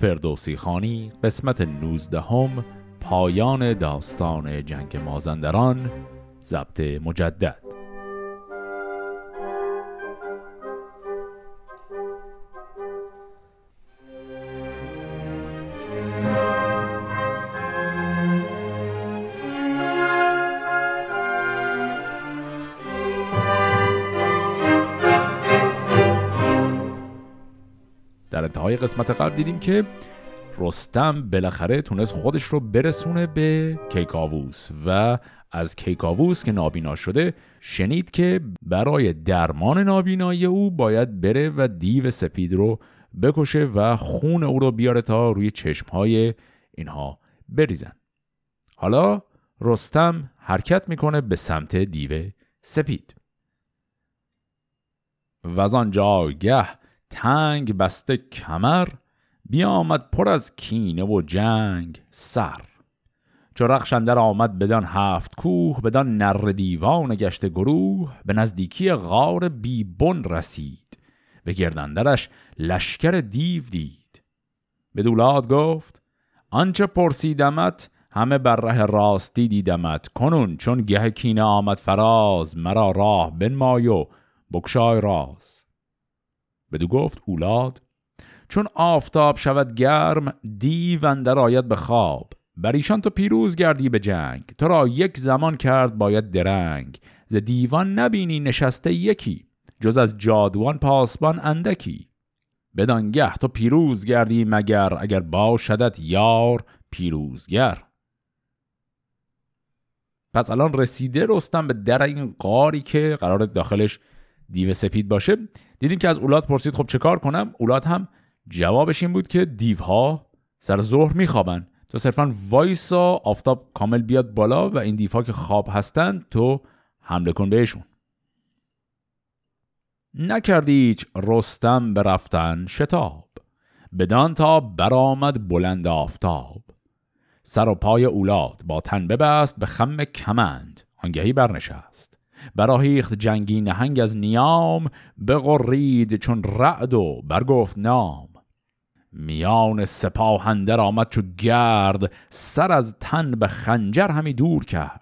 فردوسی خانی قسمت 19 هم پایان داستان جنگ مازندران ضبط مجدد. انتهای قسمت قبل دیدیم که رستم بالاخره تونست خودش رو برسونه به کیکاووس و از کیکاووس که نابینا شده شنید که برای درمان نابینایی او باید بره و دیو سپید رو بکشه و خون او رو بیاره تا روی چشمهای اینها بریزن. حالا رستم حرکت می‌کنه به سمت دیو سپید. و از آن جایگه تنگ بسته کمر بیامد پر از کینه و جنگ سر. چو رخشندر آمد بدان هفت کوه بدان نر دیوان گشت گروه به نزدیکی غار بیبن رسید. به گردندرش لشکر دیو دید. به دولاد گفت آنچه پرسیدمت همه بر ره راستی دیدمت. کنون چون گه کینه آمد فراز مرا راه بنمای و بکشای راز. بدو گفت اولاد چون آفتاب شود گرم دیو اندر آید به خواب. بر ایشان تو پیروز گردی به جنگ. تو را یک زمان کرد باید درنگ. ز دیوان نبینی نشسته یکی جز از جادوان پاسبان اندکی. بدانگه تو پیروز گردی مگر اگر باشدت یار پیروزگر. پس الان رسیده رستم به در این قاری که قرار داخلش دیو سپید باشه. دیدیم که از اولاد پرسید خب چه کار کنم؟ اولاد هم جوابش این بود که دیوها سر ظهر میخوابن. تو صرفا وایسا آفتاب کامل بیاد بالا و این دیوها که خواب هستن تو حمله کن بهشون. نکردیچ رستم برفتن شتاب. بدان تا برآمد بلند آفتاب. سر و پای اولاد با تن ببست به خم کمند. آنگهی برنشست. براهیخت جنگی نهنگ از نیام بغرید چون رعد و برگفت نام. میان سپاهندر آمد چو گرد سر از تن به خنجر همی دور کرد.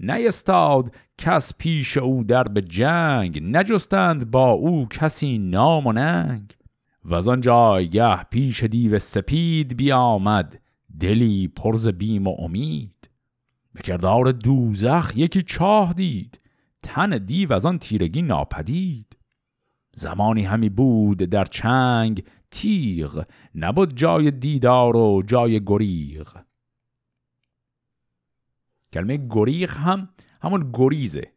نیستاد کس پیش او در به جنگ نجستند با او کسی نام و ننگ. و از آن جایگه پیش دیو سپید بیامد دلی پرز بیم و امید. به کردار دوزخ یکی چاه دید تن دیو از آن تیرگی ناپدید. زمانی همی بود در چنگ تیغ نبود جای دیدار و جای گریغ. کلمه گریغ هم همون گریزه.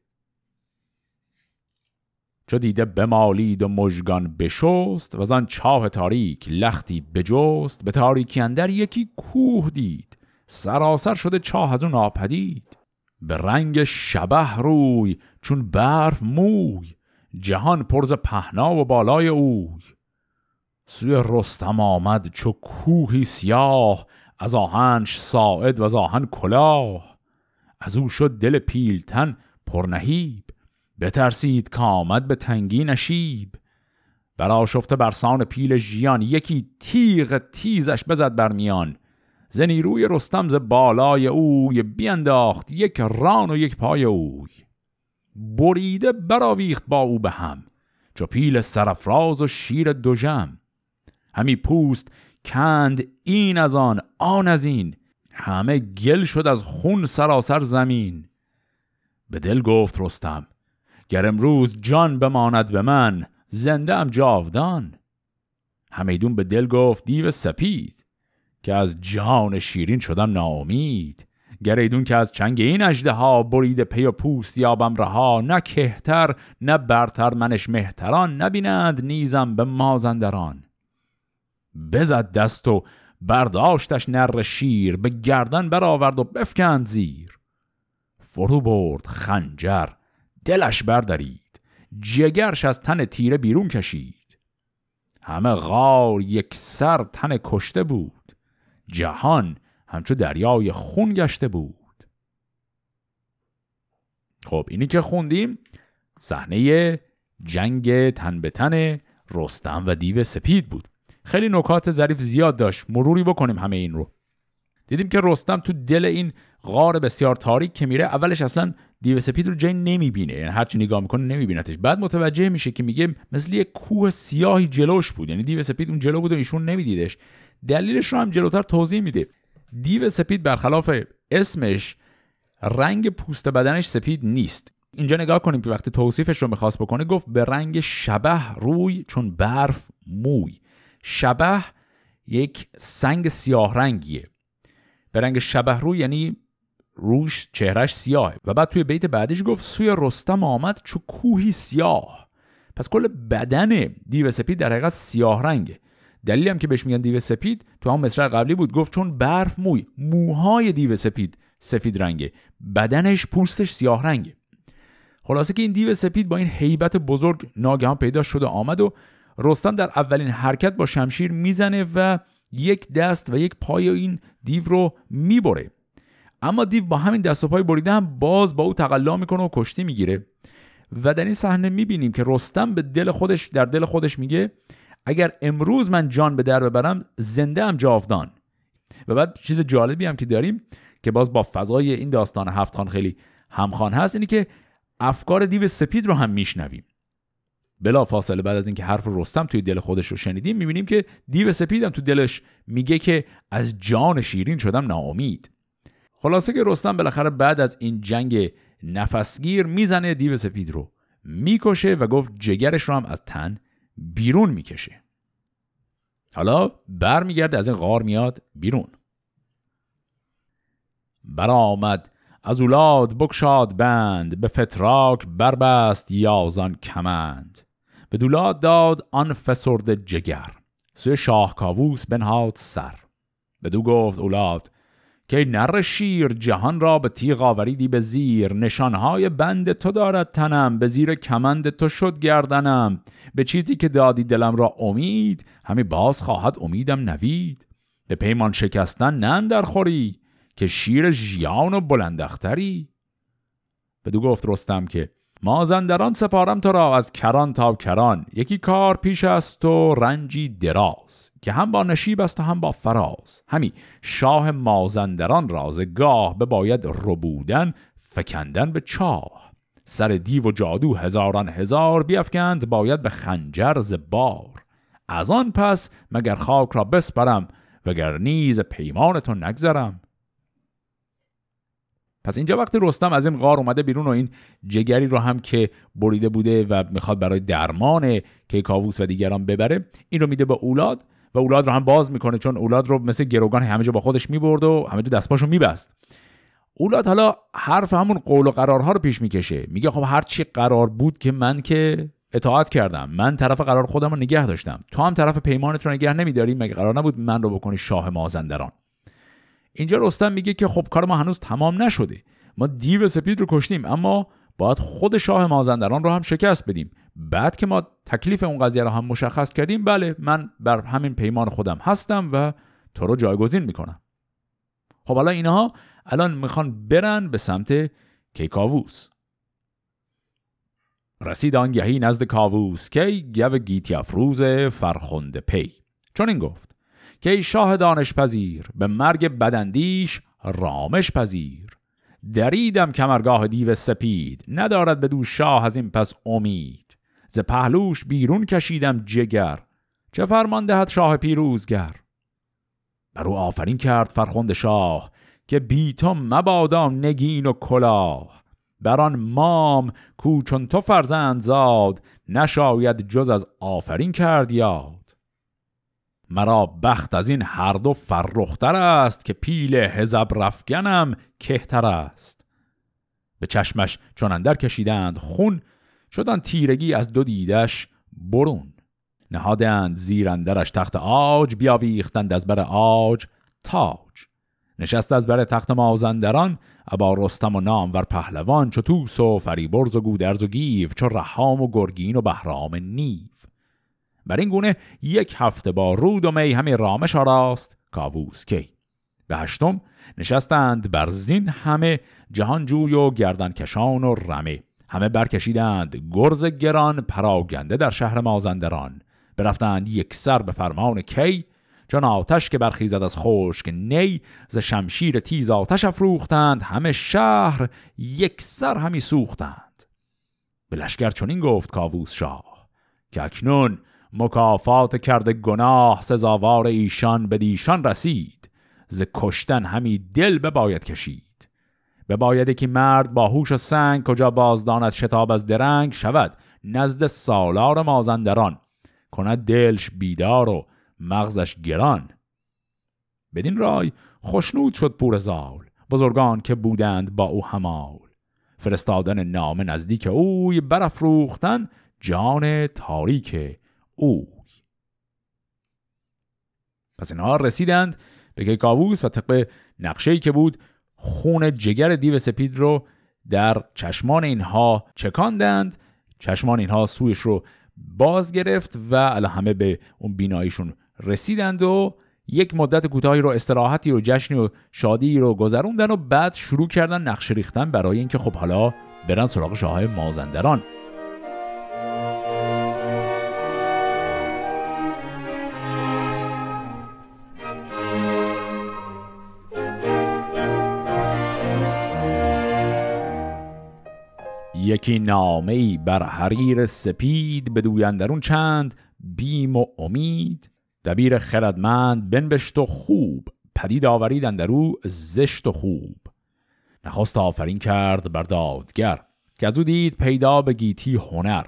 چو دیده بمالید و مژگان بشست و آن چاه تاریک لختی بجست به تاریکی اندر یکی کوه دید. سراسر شده چاه از اون آپدید به رنگ شبه روی چون برف موی جهان پرز پهنا و بالای اوی. سوی رستم آمد چو کوهی سیاه از آهنش ساعد و از آهن کلاه. از او شد دل پیلتن پرنهیب بترسید که آمد به تنگی نشیب. برا شفته برسان پیل ژیان یکی تیغ تیزش بزد بر میان. ز نیروی رستم ز بالای اوی بینداخت یک ران و یک پای اوی. بریده براویخت با او به هم چو پیل سرفراز و شیر دوژم. همی پوست کند این از آن آن از این. همه گل شد از خون سراسر زمین. به دل گفت رستم گر امروز جان بماند به من زنده ام جاودان. همیدون به دل گفت دیو سپید. که از جان شیرین شدم ناامید. گر ایدون که از چنگ این اجده ها برید پی و پوست یابم رها نه کهتر نه برتر منش مهتران نبینند نیزم به مازندران. بزد دست و برداشتش نر شیر به گردن برآورد و بفکند زیر. فرو برد خنجر دلش بردارید جگرش از تن تیره بیرون کشید. همه غار یک سر تن کشته بود. جهان همچو دریای خون گشته بود. خب اینی که خوندیم صحنه جنگ تن به تن رستم و دیو سپید بود. خیلی نکات ظریف زیاد داشت. مروری بکنیم همه این رو. دیدیم که رستم تو دل این غار بسیار تاریک که میره اولش اصلا دیو سپید رو جای نمی‌بینه. یعنی هرچی نگاه می‌کنه نمیبینتش. بعد متوجه میشه که میگه مثل یه کوه سیاهی جلوش بود. یعنی دیو سپید اون جلو بود و ایشون نمیدیدش. دلیلش رو هم جلوتر توضیح میده. دیو سپید برخلاف اسمش رنگ پوست بدنش سپید نیست. اینجا نگاه کنیم که وقتی توصیفش رو می‌خواست بکنه گفت به رنگ شبه روی چون برف موی. شبه یک سنگ سیاه رنگیه. به رنگ شبه روی یعنی روش چهرش سیاهه و بعد توی بیت بعدش گفت سوی رستم آمد چو کوهی سیاه. پس کل بدن دیو سپید در حقیقت سیاه رنگه. دلیلی هم که بهش میگن دیو سپید تو هم مصرع قبلی بود گفت چون برف موی موهای دیو سپید سفید رنگه بدنش پوستش سیاه رنگه. خلاصه که این دیو سپید با این هیبت بزرگ ناگهان پیدا شد و آمد و رستم در اولین حرکت با شمشیر می‌زنه و یک دست و یک پای این دیو رو می‌بره. اما دیو با همین دست و پای بریده هم باز با او تقلا می‌کنه و کشتی می‌گیره. و در این صحنه می‌بینیم که رستم به دل خودش در دل خودش میگه اگر امروز من جان به در ببرم زنده هم جاودان. و بعد چیز جالبی هم که داریم که باز با فضای این داستان هفت خان خیلی همخوان هست اینی که افکار دیو سپید رو هم میشنویم. بلا فاصله بعد از اینکه حرف رستم توی دل خودش رو شنیدیم می‌بینیم که دیو سپیدم تو دلش میگه که از جان شیرین شدم ناامید. خلاصه که رستم بالاخره بعد از این جنگ نفسگیر می‌زنه دیو سپید رو می‌کشه و گفت جگرش رو هم از تن بیرون می‌کشه حالا برمیگرده از این غار میاد بیرون. برآمد از اولاد بکشاد بند به فتراک بربست یازان کمند. به دولاد داد آن فسرد جگر. سوی شاه کاووس بنهاد سر. بدو گفت اولاد که نر شیر جهان را به تیغ آوریدی به زیر نشانهای بند تو دارد تنم به زیر کمند تو شد گردنم. به چیزی که دادی دلم را امید همه باز خواهد امیدم نوید. به پیمان شکستن نن در خوری که شیر ژیان و بلندختری بدو گفت رستم که مازندران سپارم تو را از کران تا کران. یکی کار پیش است و رنجی دراز که هم با نشیب است و هم با فراز. همی شاه مازندران راز گاه باید ربودن فکندن به چاه. سر دیو و جادو هزاران هزار بیافکند باید به خنجر بار. از آن پس مگر خاک را بسپرم وگر نیز پیمانتو نگذرم. پس اینجا وقتی رستم از این غار اومده بیرون و این جگری رو هم که بریده بوده و می‌خواد برای درمان کیکاووس و دیگران ببره این رو میده به اولاد و اولاد رو هم باز می‌کنه چون اولاد رو مثل گروگان همه جا با خودش می‌برد و همه جا دستپاشو میبست. اولاد حالا حرف همون قول و قرارها رو پیش می‌کشه. میگه خب هر چی قرار بود که من که اطاعت کردم من طرف قرار خودم رو نگه داشتم. تو هم طرف پیمانت رو نگه نمیداری؟ مگه قرار نبود من رو بکنی شاه مازندران؟ اینجا رستم میگه که خب کار ما هنوز تمام نشده. ما دیو سپید رو کشتیم اما باید خود شاه مازندران رو هم شکست بدیم. بعد که ما تکلیف اون قضیه رو هم مشخص کردیم بله من بر همین پیمان خودم هستم و تو رو جایگزین می‌کنم. خب حالا اینها الان می‌خوان برن به سمت کیکاووس. رسید آنگهی نزد کاووس کی گو گیتی افروز فرخنده پی. چون این گفت که ای شاه دانش پذیر به مرگ بدندیش رامش پذیر. دریدم کمرگاه دیو سپید ندارد به دو شاه از این پس امید. ز پهلوش بیرون کشیدم جگر چه فرمان دهد شاه پیروزگر؟ بر او آفرین کرد فرخنده شاه که بی تو مبادا نگین و کلاه. بر آن مام کو چون تو فرزند زاد نشاید جز از آفرین کرد یاد. مرا بخت از این هر دو فرختر است که پیل هزب رفگنم کهتر است. به چشمش چون اندر کشیدند خون شدن تیرگی از دو دیدش برون. نهادند زیر اندرش تخت آج بیاویختند از بر آج تاج. نشست از بر تخت مازندران ابا رستم و نام ور پهلوان چو توس و فریبرز و گودرز و گیو چو رحام و گرگین و بهرام نیو. بر این گونه یک هفته با رود و می همه رامش آراست کاووس کی؟ به هشتم نشستند بر زین همه جهان جوی و گردن کشان و رمه. همه برکشیدند گرز گران پراگنده در شهر مازندران. برفتند یک سر به فرمان کی؟ چون آتش که برخیزد از خشک نی ز شمشیر تیز آتش افروختند همه شهر یک سر همی سوختند. به لشکر چنین گفت کاووس شاه که اکنون مکافات کرده گناه سزاوار ایشان به دیشان رسید. ز کشتن همی دل بباید کشید. بباید که مرد با هوش و سنگ کجا بازداند شتاب از درنگ شود نزد سالار مازندران. کند دلش بیدار و مغزش گران. بدین رای خوشنود شد پور زال بزرگان که بودند با او همال. فرستادن نام نزدیک اوی برافروختن جان تاریک اوی پس اینها رسیدند به کیکاووس و طبق نقشه‌ای که بود خون جگر دیو سپید رو در چشمان اینها چکاندند. چشمان اینها سویش رو باز گرفت و الان همه به اون بیناییشون رسیدند و یک مدت کوتاهی رو استراحتی و جشنی و شادی رو گذروندن و بعد شروع کردن نقشه ریختن برای اینکه خب حالا برن سراغ شاه مازندران. یکی نامه بر حریر سپید به دویندرون چند بیم و امید. دبیر خردمند بنبشت و خوب پدید آورید او زشت و خوب. نخواست آفرین کرد بر دادگر که از او دید پیدا به گیتی هنر.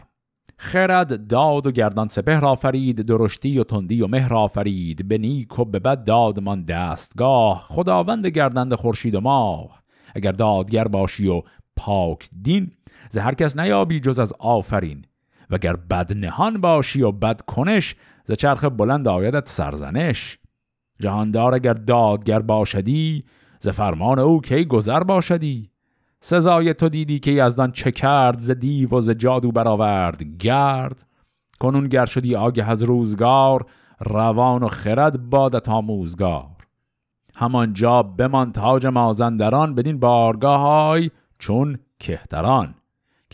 خرد داد و گردان سپهر آفرید درشتی و تندی و مهر آفرید. به نیک و به بد دادمان دستگاه خداوند گردند خورشید و ماه. اگر دادگر باشی و پاک دین ز هر کس نیابی جز از آفرین. وگر بد نهان باشی و بد کنش ز چرخ بلند آیدت سرزنش. جهاندار اگر دادگر باشدی ز فرمان او کی گذر باشدی؟ سزای تو دیدی که یزدان چه کرد ز دیو و ز جادو برآورد گرد. کنون گر شدی آگه از روزگار روان و خرد بادت آموزگار. همانجا بمان تاج مازندران بدین بارگاه های چون کهتران.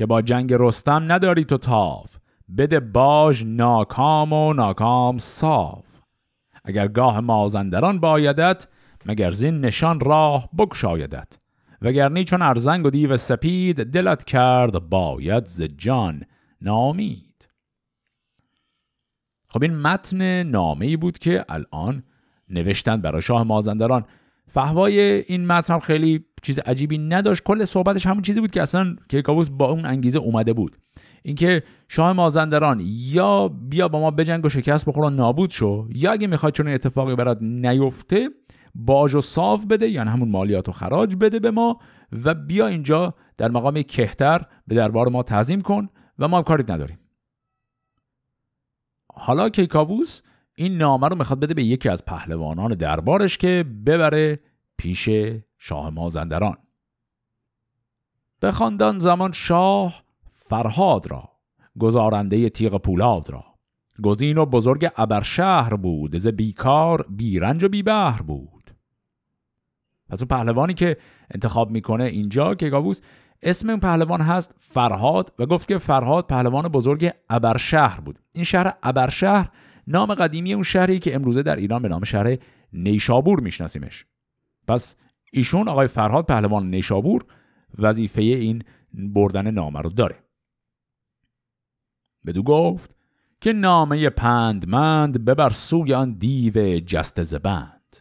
که با جنگ رستم نداری تو تاف بده باج ناکام و ناکام صاف اگر گاه مازندران بایدت مگر زین نشان راه بگشایدت. وگر چون ارزنگ و دیو سپید دلت کرد باید ز جان نامید. خب این متن نامه بود که الان نوشتن برای شاه مازندران. فهوای این متن هم خیلی چیز عجیبی نداشت. کل صحبتش همون چیزی بود که اصلا کیکاووس با اون انگیزه اومده بود. اینکه شاه مازندران یا بیا با ما بجنگ و شکست بخور و نابود شو یا اگه می‌خواد چون اتفاقی برات نیفته باج و صاف بده یعنی همون مالیات و خراج بده به ما و بیا اینجا در مقام کهتر به دربار ما تعظیم کن و ما کاریت نداریم. حالا کیکاووس این نامه رو می‌خواد بده به یکی از پهلوانان دربارش که ببره پیش شاه مازندران. خاندان زمان شاه فرهاد را گزارنده تیغ پولاد را. گزین و بزرگ ابرشهر بود ز بیکار بیرنج و بیبهر بود. پس اون پهلوانی که انتخاب می‌کنه اینجا که گاووس اسم اون پهلوان هست فرهاد و گفت که فرهاد پهلوان بزرگ ابرشهر بود. این شهر ابرشهر نام قدیمی اون شهری که امروزه در ایران به نام شهر نیشابور میشناسیمش. پس ایشون آقای فرهاد پهلوان نیشابور وظیفه این بردن نامه رو داره. بدو گفت که نامه پندمند ببر سوی آن دیو جست زبند.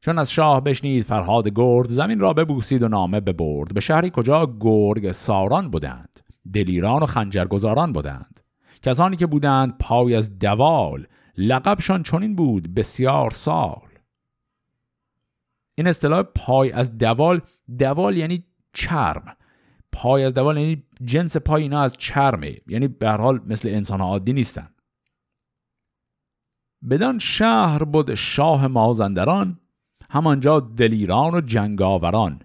چون از شاه بشنید فرهاد گرد زمین را ببوسید و نامه ببرد. به شهری کجا گرگ ساران بودند دلیران و خنجرگزاران بودند. کسانی که بودند پای از دوال لقبشان چنین بود بسیار سال. این اصطلاح پای از دوال دوال یعنی چرم. پای از دوال یعنی جنس پای اینا از چرمه. یعنی به حال مثل انسان عادی نیستن. بدان شهر بود شاه مازندران همانجا دلیران و جنگاوران.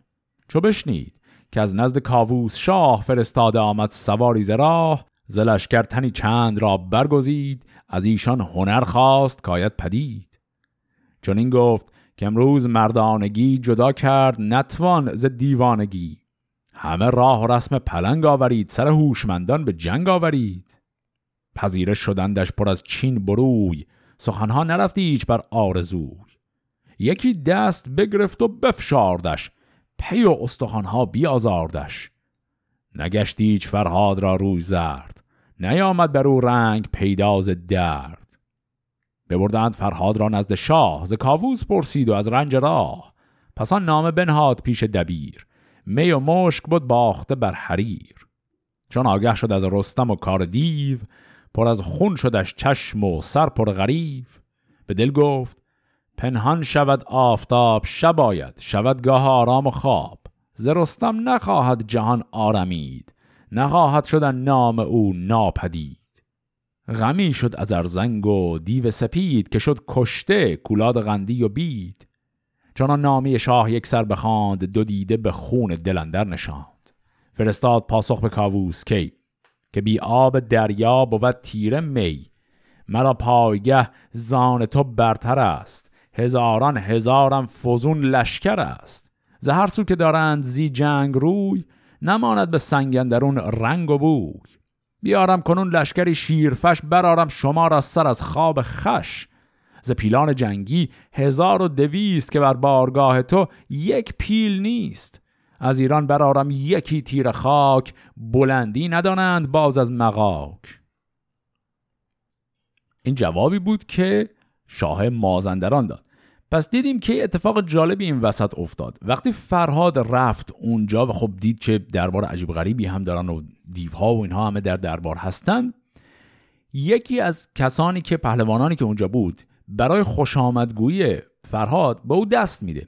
چو بشنید که از نزد کاووس شاه فرستاده آمد سواری زراه زلشکر تنی چند را برگزید از ایشان هنر خواست کاید پدید. چون این گفت که امروز مردانگی جدا کرد نتوان ز دیوانگی. همه راه و رسم پلنگ آورید سر هوشمندان به جنگ آورید. پذیره شدندش پر از چین بروی سخنها نرفتی هیچ بر آرزوی. یکی دست بگرفت و بفشاردش پی و استخوانها بیازاردش. نگشتی هیچ فرهاد را روی زرد نیامد بر او رنگ پیداز درد. ببردند فرهاد را نزد شاه. ز کاووس پرسید و از رنج راه. پس آن نامه بنهاد پیش دبیر. می و مشک بود باخته بر حریر. چون آگه شد از رستم و کار دیو پر از خون شدش چشم و سر پر غریف به دل گفت پنهان شود آفتاب شب آید شود گاه آرام و خواب. ز رستم نخواهد جهان آرمید. نخواهد شدن نام او ناپدید. غمی شد از ارزنگ و دیو سپید که شد کشته کولاد غندی و بید. چون نامی شاه یک سر بخواند دو دیده به خون دلندر نشاند. فرستاد پاسخ به کاووس کی که بی آب دریا بود تیره می. مرا پایگه زان تو برتر است. هزاران هزارم فزون لشکر است. زهر سو که دارند زی جنگ روی نماند به سنگندرون رنگ و بوی. بیارم کنون لشکری شیرفش برارم شما را سر از خواب خش. ز پیلان جنگی هزار و دویست که بر بارگاه تو یک پیل نیست. از ایران برارم یکی تیر خاک بلندی ندانند باز از مقاک این جوابی بود که شاه مازندران داد. پس دیدیم که اتفاق جالبی این وسط افتاد. وقتی فرهاد رفت اونجا و خب دید که دربار عجیب غریبی هم دارن و دیوها و اینها همه در دربار هستند یکی از کسانی که پهلوانانی که اونجا بود برای خوش آمدگویی فرهاد به او دست میده.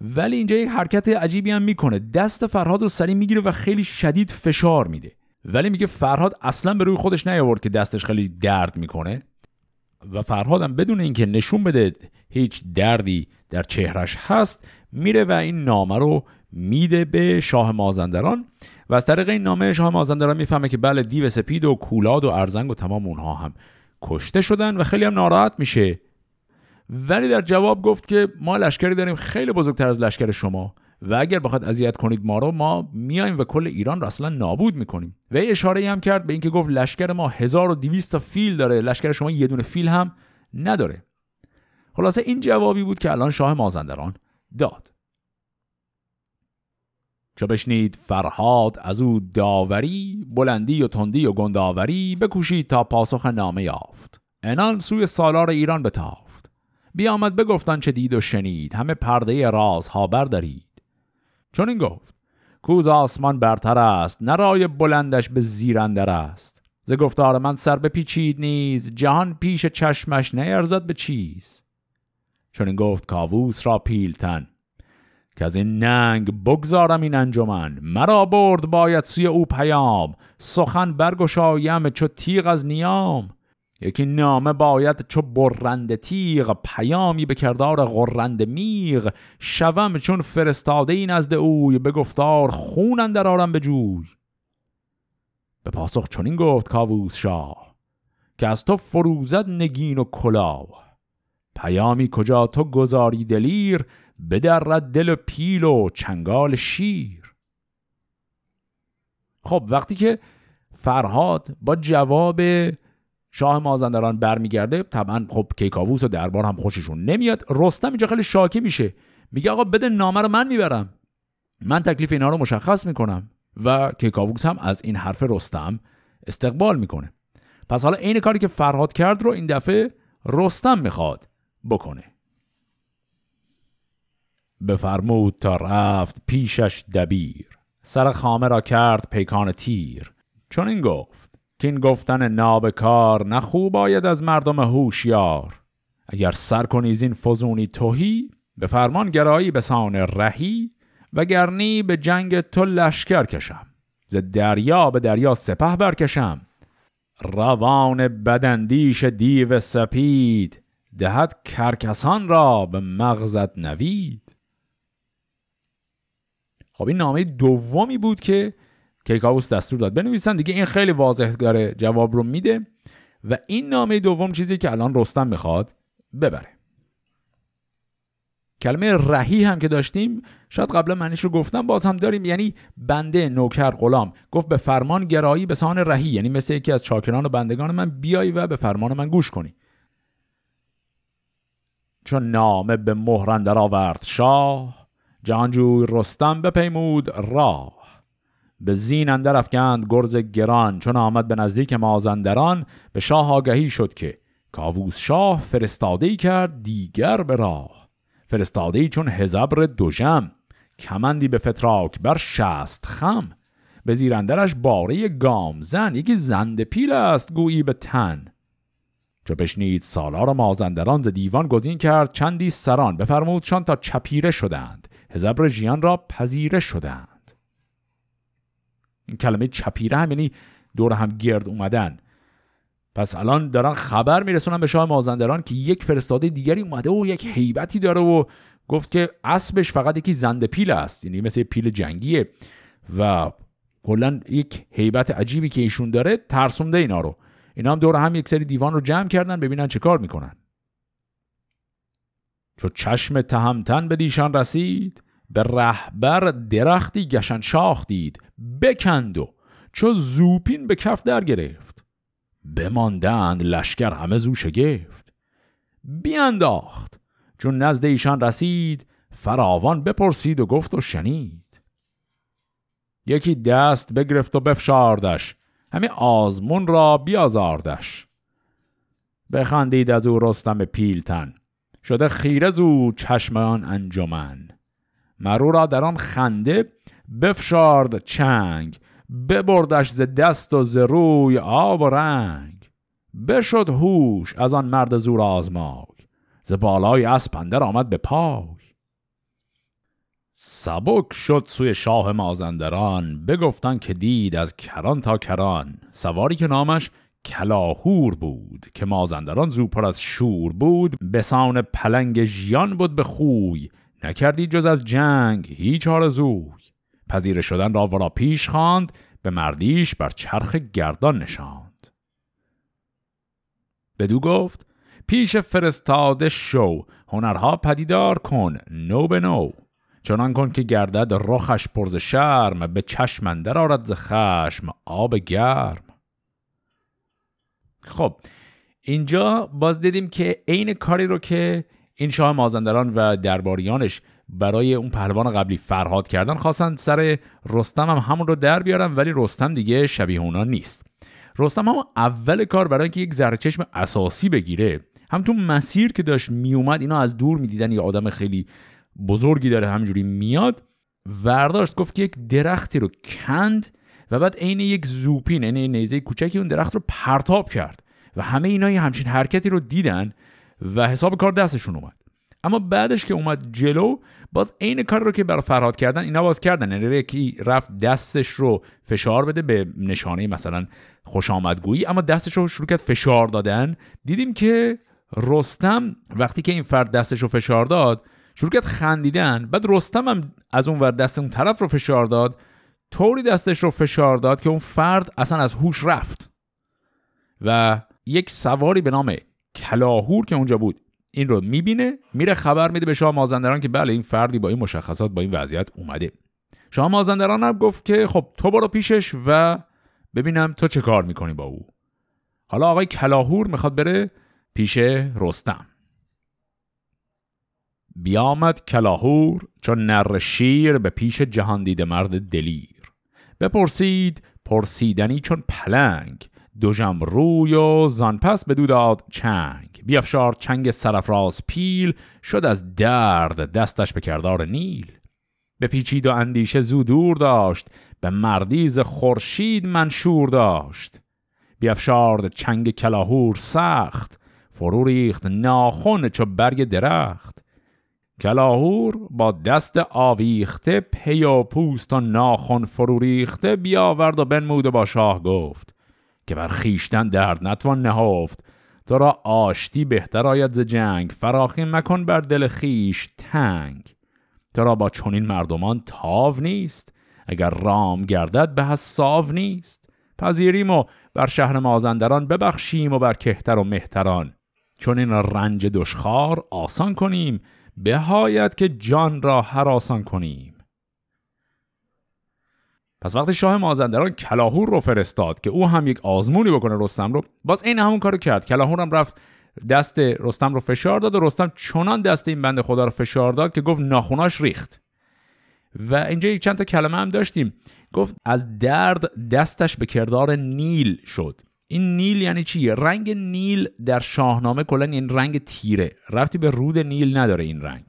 ولی اینجا یک حرکت عجیبی هم می‌کنه. دست فرهاد رو سری می‌گیره و خیلی شدید فشار میده. ولی میگه فرهاد اصلا به روی خودش نیاورد که دستش خیلی درد می‌کنه. و فرهادم بدون اینکه نشون بده هیچ دردی در چهرش هست میره و این نامه رو میده به شاه مازندران و از طریق این نامه شاه مازندران می‌فهمه که بله دیو سپید و کولاد و ارزنگ و تمام اونها هم کشته شدن و خیلی هم ناراحت میشه. ولی در جواب گفت که ما لشکری داریم خیلی بزرگتر از لشکر شما. و اگر بخواد اذیت کنید ما رو ما میایم و کل ایران رو اصلا نابود می‌کنیم. و اشاره هم کرد به اینکه گفت لشکر ما 1200 تا فیل داره لشکر شما یه دونه فیل هم نداره. خلاصه این جوابی بود که الان شاه مازندران داد. چو بشنید فرهاد از او داوری بلندی و تندی و گنداوری بکوشید تا پاسخ نامه یافت. انان سوی سالار ایران بتافت. بیامد بگفتن چه دید و شنید. همه پرده رازها بردارید چون این گفت کوز آسمان برتر است نرای بلندش به زیرندر است. ز گفتار من سر بپیچید نیز جهان پیش چشمش نیرزد به چیز. چون این گفت کاووس را پیلتن که از این ننگ بگذارم این انجمن مرا برد باید سوی او پیام سخن برگشایم چو تیغ از نیام. یکی نامه باید چو برند تیغ پیامی به کردار غرند میغ. شوم چون فرستاده این نزد اوی به گفتار خون اندر آرم به جوی. به پاسخ چنین گفت کاووس شاه که از تو فروزد نگین و کلاه. پیامی کجا تو گذاری دلیر بدرد دل و پیل و چنگال شیر. خب وقتی که فرهاد با جواب شاه مازندران برمیگرده طبعا خب کیکاووس و دربار هم خوششون نمیاد. رستم اینجا خیلی شاکی میشه. میگه آقا بده نامه رو من می‌برم. من تکلیف اینا رو مشخص می‌کنم. و کیکاووس هم از این حرف رستم استقبال می‌کنه. پس حالا عین کاری که فرهاد کرد رو این دفعه رستم می‌خواد بکنه. بفرمود تا رفت پیشش دبیر. سر خامه را کرد پیکان تیر. چون این گفت. که این گفتن نابکار نه خوب آید از مردم هوشیار. اگر سر کنی این فزونی توهی به فرمان گرایی به سان رهی و گرنی به جنگ تو لشکر کشم. ز دریا به دریا سپه برکشم. روان بدندیش دیو سپید دهد کرکسان را به مغزت نوید. خب این نامه دومی بود که کیکاووس دستور داد. بنویسن دیگه این خیلی واضح داره جواب رو میده و این نامه دوم چیزی که الان رستم می‌خواد ببره. کلمه رهی هم که داشتیم شاید قبلا منش رو گفتم باز هم داریم. یعنی بنده نوکر غلام. گفت به فرمان گرایی به سان رهی. یعنی مثل یکی از چاکران و بندگان من بیایی و به فرمان من گوش کنی. چون نامه به مهرن در آورد شاه جهانجوی رستم بپیمود راه. به زین اندر افکند گرز گران چون آمد به نزدیک مازندران به شاه آگهی شد که کاووس شاه فرستاده کرد دیگر به راه. فرستاده چون هزبر دوژم کمندی به فتراک بر شست خم. به زیرندرش باره گام زن یکی زند پیل است گویی به تن. چو بشنید سالار مازندران ز دیوان گزین کرد چندی سران. بفرمودشان تا چپیره شدند هزبر ژیان را پذیره شدند. این کلمه چپیره هم یعنی دور هم گرد اومدن. پس الان دارن خبر میرسونن به شاه مازندران که یک فرستاده دیگری اومده و یک هیبتی داره و گفت که اسبش فقط یکی زنده پیل است یعنی مثل پیل جنگیه. و کلا یک هیبت عجیبی که ایشون داره ترسونده اینا رو. اینا هم دور هم یک سری دیوان رو جمع کردن ببینن چه کار می‌کنن. چو چشم تهمتن به دیشان رسید به رهبر درختی گشن شاخ دید بکند و چو زوپین به کف در گرفت. بماندند لشکر همه زو شگفت. بیانداخت چون نزد ایشان رسید فراوان بپرسید و گفت و شنید. یکی دست بگرفت و بفشاردش. همین آزمون را بیازاردش. بخندید از او رستم پیلتن. شده خیره زو چشم آن انجمن. مرو را در آن خنده بفشارد چنگ ببردش ز دست و ز روی آب و رنگ. بشد هوش از آن مرد زور آزمای ز بالای اسپندر آمد به پای. سبک شد سوی شاه مازندران بگفتن که دید از کران تا کران. سواری که نامش کلاهور بود که مازندران زوپر از شور بود. بسان پلنگ ژیان بود به خوی نکردی جز از جنگ هیچ آرزوی. پذیره شدن را ورا پیش خواند به مردیش بر چرخ گردان نشاند. بدو گفت پیش فرستاده شو هنرها پدیدار کن نو به نو. چنان کن که گردد رخش پرز شرم به چشم اندر آرد ز خشم آب گرم. خب اینجا باز دیدیم که عین کاری رو که این شاه مازندران و درباریانش برای اون پهلوان قبلی فرهاد کردن. خواستن سر رستم هم همون رو در بیارن ولی رستم دیگه شبیه اونا نیست. رستم هم اول کار برای اینکه یک زرچشم اساسی بگیره. هم تو مسیر که داشت میومد اینا از دور می‌دیدن یه آدم خیلی بزرگی داره همجوری میاد. ورداشت گفت که یک درختی رو کند و بعد عین یک زوپین یعنی نیزه کوچکی اون درخت رو پرتاب کرد و همه اینا یه همچین حرکتی رو دیدن و حساب کار دستشون اومد. اما بعدش که اومد جلو باز عین کار رو که برای فرهاد کردن اینا باز کردن. یعنی یکی رفت دستش رو فشار بده به نشانه مثلا خوش آمدگویی اما دستش رو شروع کرد فشار دادن. دیدیم که رستم وقتی که این فرد دستش رو فشار داد شروع کرد خندیدن. بعد رستم هم از اون ور دست اون طرف رو فشار داد طوری دستش رو فشار داد که اون فرد اصلا از هوش رفت. و یک سواری به نام کلاهور که اونجا بود این رو می‌بینه میره خبر میده به شاه مازندران که بله این فردی با این مشخصات با این وضعیت اومده. شاه مازندران هم گفت که خب تو برو پیشش و ببینم تو چه کار می‌کنی با او. حالا آقای کلاهور می‌خواد بره پیش رستم. بیامد کلاهور چون نر شیر به پیش جهان دیده مرد دلیر. بپرسید پرسیدنی چون پلنگ. دوژم روی و زان پس به داد چنگ. بیافشار چنگ سرفراز پیل شد از درد دستش به کردار نیل. به پیچید و اندیشه زود دور داشت به مردیز خورشید منشور داشت. بیافشارد چنگ کلاهور سخت فرو ریخت ناخن چو برگ درخت. کلاهور با دست آویخته پی و پوست و ناخن فرو ریخته بیاورد و بنمود و با شاه گفت که بر خیشتن درد نتوان نهفت. تو را آشتی بهتر آید ز جنگ. فراخی مکن بر دل خیش تنگ. تو را با چنین مردمان تاو نیست. اگر رام گردد به حساو نیست. پذیریم و بر شهر مازندران ببخشیم و بر کهتر و مهتران. چون این رنج دشخار آسان کنیم. بهایت که جان را حراسان کنیم. پس وقتی شاه مازندران کلاهور رو فرستاد که او هم یک آزمونی بکنه رستم رو باز این همون کارو کرد. کلاهور هم رفت دست رستم رو فشار داد و رستم چنان دست این بنده خدا رو فشار داد که گفت ناخوناش ریخت. و اینجا یک چند تا کلمه هم داشتیم. گفت از درد دستش به کردار نیل شد. این نیل یعنی چی؟ رنگ نیل در شاهنامه کلا این رنگ تیره. ربطی به رود نیل نداره این رنگ.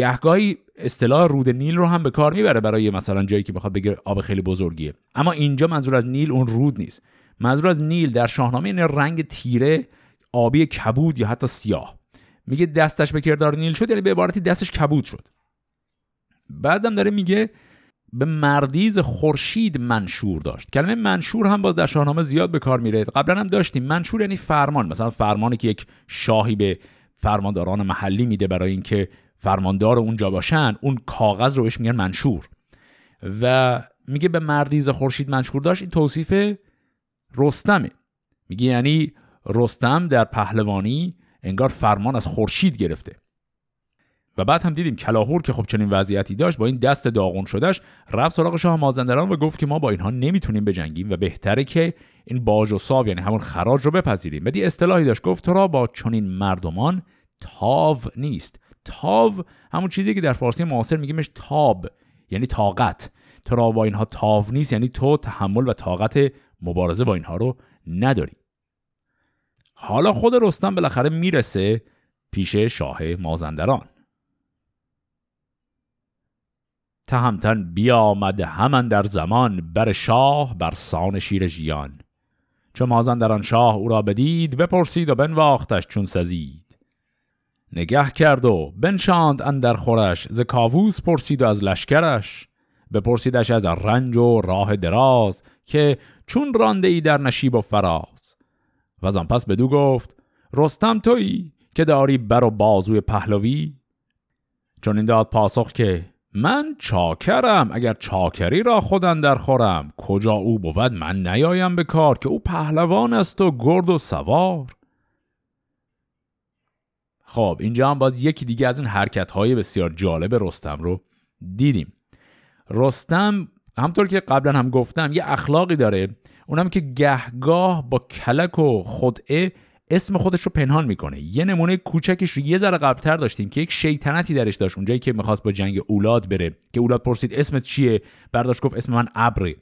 گهگاهی اصطلاح رود نیل رو هم به کار می‌بره برای مثلا جایی که می‌خواد بگه آب خیلی بزرگیه. اما اینجا منظور از نیل اون رود نیست. منظور از نیل در شاهنامه این رنگ تیره آبی کبود یا حتی سیاه. میگه دستش به کردار نیل شد یعنی به عبارتی دستش کبود شد. بعدم داره میگه به مردیز خورشید منشور داشت. کلمه منشور هم باز در شاهنامه زیاد به کار میره. قبلا هم داشتیم. منشور یعنی فرمان. مثلا فرمانی که یک شاهی به فرمانداران محلی میده برای اینکه فرماندار اونجا باشن اون کاغذ رو بهش میگن منشور. و میگه به مردیز خورشید منشور داشت این توصیف رستمه. میگه یعنی رستم در پهلوانی انگار فرمان از خورشید گرفته. و بعد هم دیدیم کلاهور که خب چنین وضعیتی داشت با این دست داغون شدهش رفت سراغ شاه مازندران و گفت که ما با اینها نمی‌تونیم بجنگیم و بهتره که این باج و ساو یعنی همون خراج رو بپذیریم. بدی اصطلاحی داشت گفت تو را با چنین مردمان تاو نیست. تاو همون چیزی که در فارسی معاصر میگیمش تاب یعنی طاقت. تو را با اینها تاو نیست یعنی تو تحمل و طاقت مبارزه با اینها رو نداری. حالا خود رستم بالاخره می‌رسه پیش شاه مازندران. تهمتن بیامد همان در زمان بر شاه بر سان شیر ژیان. چو مازندران شاه او را بدید بپرسید و بنواختش چون سزید. نگه کرد و بنشاند اندر خورش ز کاووس پرسید و از لشکرش بپرسیدش از رنج و راه دراز که چون رانده ای در نشیب و فراز. و آن پس بدو گفت رستم تویی که داری بر و بازوی پهلوی؟ چون این داد پاسخ که من چاکرم اگر چاکری را خودن در خورم کجا او بود من نیایم به کار که او پهلوان است و گرد و سوار. خب اینجا هم باز یکی دیگه از این حرکت های بسیار جالب رستم رو دیدیم. رستم همطور که قبلا هم گفتم یه اخلاقی داره. اونم که گهگاه با کلک و خدعه اسم خودش رو پنهان می‌کنه. یه نمونه کوچکش رو یه ذره قبلتر داشتیم که یک شیطنتی درش داشت اونجایی که می‌خواست با جنگ اولاد بره که اولاد پرسید اسمت چیه؟ برداشت گفت اسم من ابره.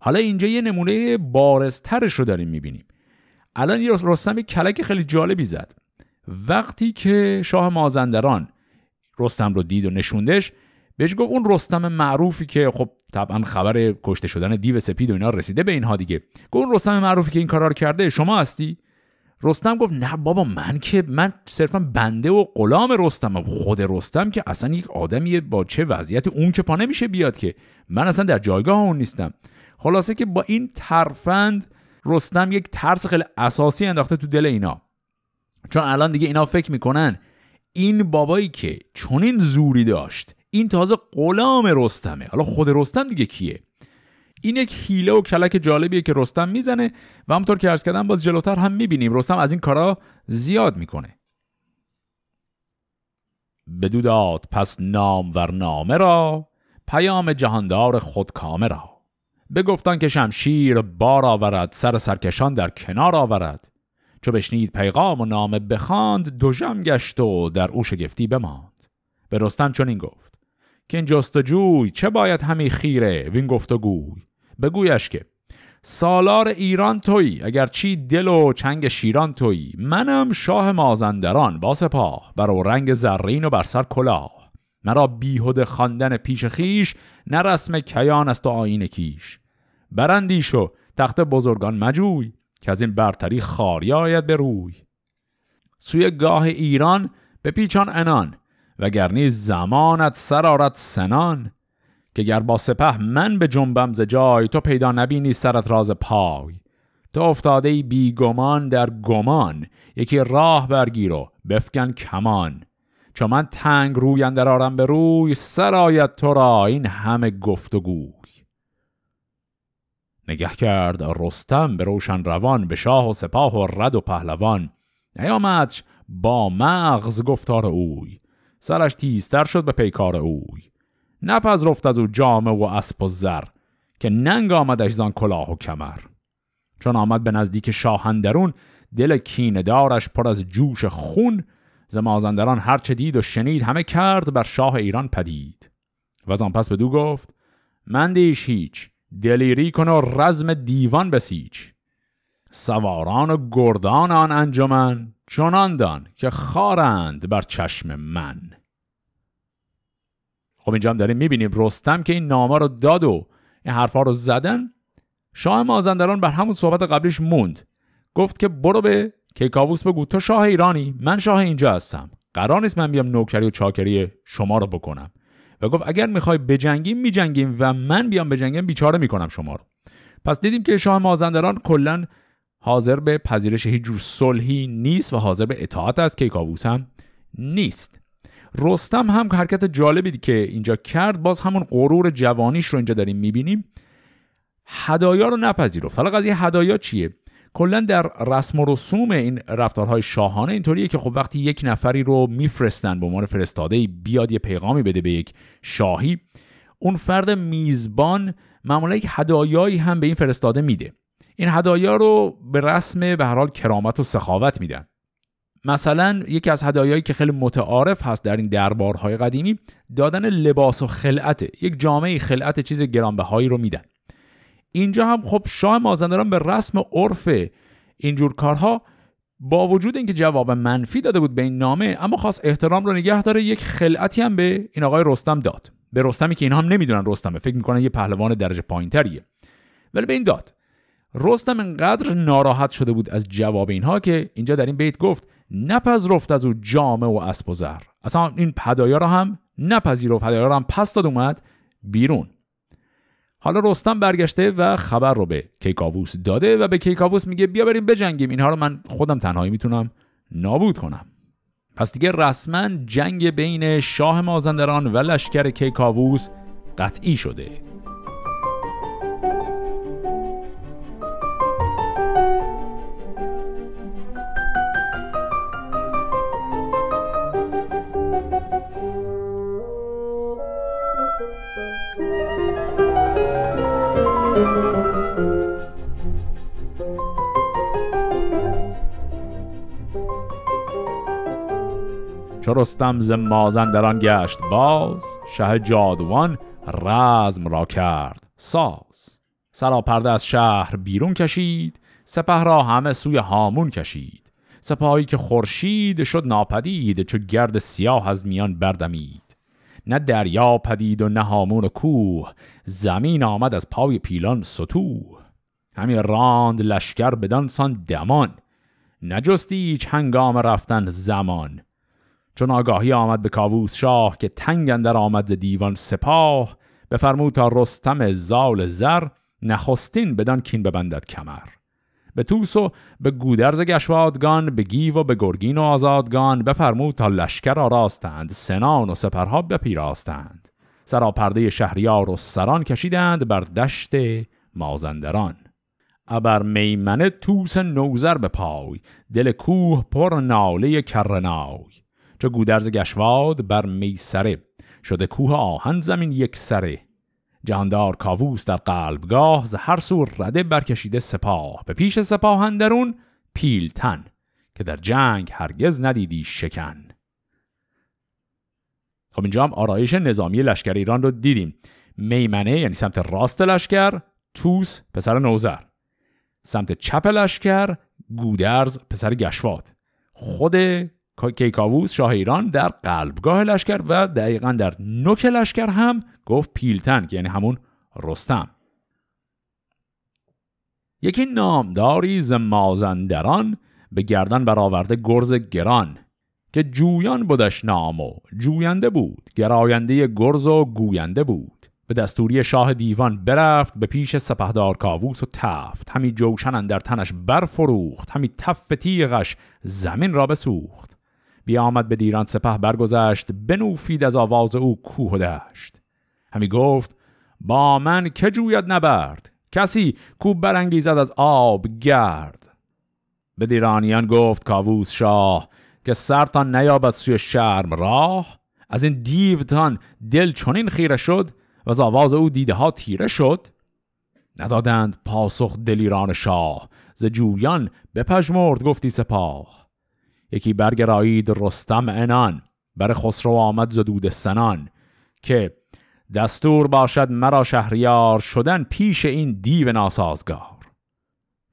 حالا اینجا یه نمونه بارزترش رو داریم می‌بینیم. الان یه رستم کلک خیلی جالبی زد. وقتی که شاه مازندران رستم رو دید و نشوندش بهش گفت اون رستم معروفی که خب طبعا خبر کشته شدن دیو سپید و اینا رسیده به اینها دیگه. گفت اون رستم معروفی که این کارا رو کرده شما هستی؟ رستم گفت نه بابا من که من صرفا بنده و غلام رستم خود رستم که اصلا یک آدمی با چه وضعیت اون که پا نمیشه بیاد که؟ من اصلا در جایگاه اون نیستم. خلاصه که با این ترفند رستم یک ترس خیلی اساسی انداخته تو دل اینا. چون الان دیگه اینا فکر می‌کنن این بابایی که چنین زوری داشت این تازه غلام رستمه. حالا خود رستم دیگه کیه؟ این یک حیله و کلک جالبیه که رستم می‌زنه و همطور که ارز کردم باز جلوتر هم می‌بینیم. رستم از این کارا زیاد می‌کنه. بدو داد پس نام ور نامه را پیام جهاندار خود کامه را. بگفتان که شمشیر بار آورد سر سرکشان در کنار آورد. چو بشنید پیغام و نامه بخواند دو جم گشت و در او شگفتی بماند. به رستم این گفت که این جستجوی چه باید همی خیره؟ وین گفتگوی بگویش که سالار ایران تویی اگر چی دل و چنگ شیران تویی منم شاه مازندران با سپاه بر رنگ زرین و بر سر کلاه. مرا بیهود خواندن پیش خیش نه رسم کیان است و آین کیش. برندیش و تخت بزرگان مجوی. که از این برتری خاری آید به روی. سوی گاه ایران به پیچان انان وگرنی زمانت سرارت سنان که گر با سپه من به جنبم ز جای تو پیدا نبینی سرت راز پای. تو افتاده ای بیگمان در گمان یکی راه برگیر و بفکن کمان. چون من تنگ روی اندر آرم به روی سرایت تو را این همه گفت و گوی نگه کرد رستم به روشن روان به شاه و سپاه و رد و پهلوان. نیامدش با مغز گفتار اوی. سرش تیزتر شد به پیکار اوی. نپذرفت از او جامه و اسب و زر که ننگ آمدش زان کلاه و کمر. چون آمد به نزدیک شاهندرون دل کیندارش پر از جوش خون. ز مازندران هرچه دید و شنید همه کرد بر شاه ایران پدید. و آن پس به دو گفت من دیش هیچ. دلیری کن و رزم دیوان بسیچ سواران و گردان آن انجمن چنان دان که خارند بر چشم من. خب اینجا هم داریم می‌بینیم رستم که این نامه رو داد و این حرفا رو زدن. شاه مازندران بر همون صحبت قبلیش موند. گفت که برو به کیکاووس بگو تو شاه ایرانی من شاه اینجا هستم. قرار نیست من بیام نوکری و چاکری شما رو بکنم. و گفت اگر می‌خوای بجنگیم میجنگیم و من بیام بجنگم بیچاره می‌کنم شما رو. پس دیدیم که شاه مازندران کلا حاضر به پذیرش هیچ جور صلحی نیست و حاضر به اطاعت از کیکاووس هم نیست. رستم هم حرکت جالبی که اینجا کرد. باز همون غرور جوانیش رو اینجا داریم می‌بینیم. هدایا رو نپذیرفت. حالا قضیه هدایا چیه؟ کلا در رسم و رسوم این رفتارهای شاهانه اینطوریه که خب وقتی یک نفری رو میفرستن به عنوان فرستاده بیاد یه پیغامی بده به یک شاهی اون فرد میزبان معمولا یک هدایایی هم به این فرستاده میده. این هدایا رو به رسم به هر حال کرامت و سخاوت میدن. مثلا یکی از هدایایی که خیلی متعارف هست در این دربارهای قدیمی دادن لباس و خلعت یک جامعه خلعت چیز گرانبهایی رو میدن. اینجا هم خب شاه مازندران به رسم عرف اینجور کارها با وجود اینکه جواب منفی داده بود به این نامه اما خاص احترام رو نگه داره یک خلعتی هم به این آقای رستم داد. به رستمی که اینها هم نمی‌دونن رستمه فکر می‌کنن یه پهلوان درجه پایینتریه. ولی به این داد. رستم انقدر ناراحت شده بود از جواب اینها که اینجا در این بیت گفت نپذرفت از او جامه و اسب و زر. اصلا این پدایا رو هم نپذیرفت پدایا رو هم پس داد اومد بیرون. حالا رستم برگشته و خبر رو به کیکاووس داده و به کیکاووس میگه بیا بریم بجنگیم. اینها رو من خودم تنهایی می‌تونم نابود کنم. پس دیگه رسما جنگ بین شاه مازندران و لشکر کیکاووس قطعی شده. چو رستم ز مازندران گشت باز شه جادوان رزم را کرد ساز. سراپرده از شهر بیرون کشید سپه را همه سوی هامون کشید. سپاهی که خورشید شد ناپدید چو گرد سیاه از میان بردمید. نه دریا پدید و نه هامون و کوه زمین آمد از پای پیلان ستوه. همین راند لشکر بدان سان دمان نجستی هنگام رفتن زمان. چون آگاهی آمد به کاووس شاه که تنگ اندر آمد ز دیوان سپاه بفرمود تا رستم زال زر نخستین بدان کین ببندد کمر. به توس و به گودرز گشوادگان به گیو و به گرگین و آزادگان بفرمود تا لشکر آراستند سنان و سپرها بپیراستند. سراپرده شهریار و سران کشیدند بر دشت مازندران. ابر میمنه توس نوزر به پای دل کوه پر ناله کرنای. چو گودرز گشواد بر میسره. شده کوه آهن زمین یک سره. جهاندار کاووس در قلبگاه ز هر سو رده برکشیده سپاه. به پیش سپاه اندرون پیلتن که در جنگ هرگز ندیدی شکن. خب اینجا هم آرایش نظامی لشکر ایران رو دیدیم. میمنه یعنی سمت راست لشکر توس پسر نوزر سمت چپ لشکر گودرز پسر گشواد. خود کیکاووس شاه ایران در قلبگاه لشکر و دقیقا در نوک لشکر هم گفت پیلتن که یعنی همون رستم. یکی نامداری ز مازندران به گردن برآورده گرز گران که جویان بودش نام و جوینده بود گراینده گرز و گوینده بود. به دستوری شاه دیوان برفت به پیش سپهدار کاووس و تفت. همی جوشن در تنش برفروخت همی تف تیغش زمین را بسوخت. بیامد به دیران سپه برگذشت بنوفید از آواز او کوه و دشت. همی گفت با من که جوید نبرد؟ کسی کو برانگیزد از آب گرد؟ به دیرانیان گفت کاووس شاه که سرتان نیابد سوی شرم راه؟ از این دیوتان دل چنین خیره شد و از آواز او دیده ها تیره شد؟ ندادند پاسخ دلیران شاه ز جویان بپژمرد گفتی سپاه. یکی برگرایید رستم انان بر خسرو آمد زدود سنان که دستور باشد مرا شهریار شدن پیش این دیو ناسازگار.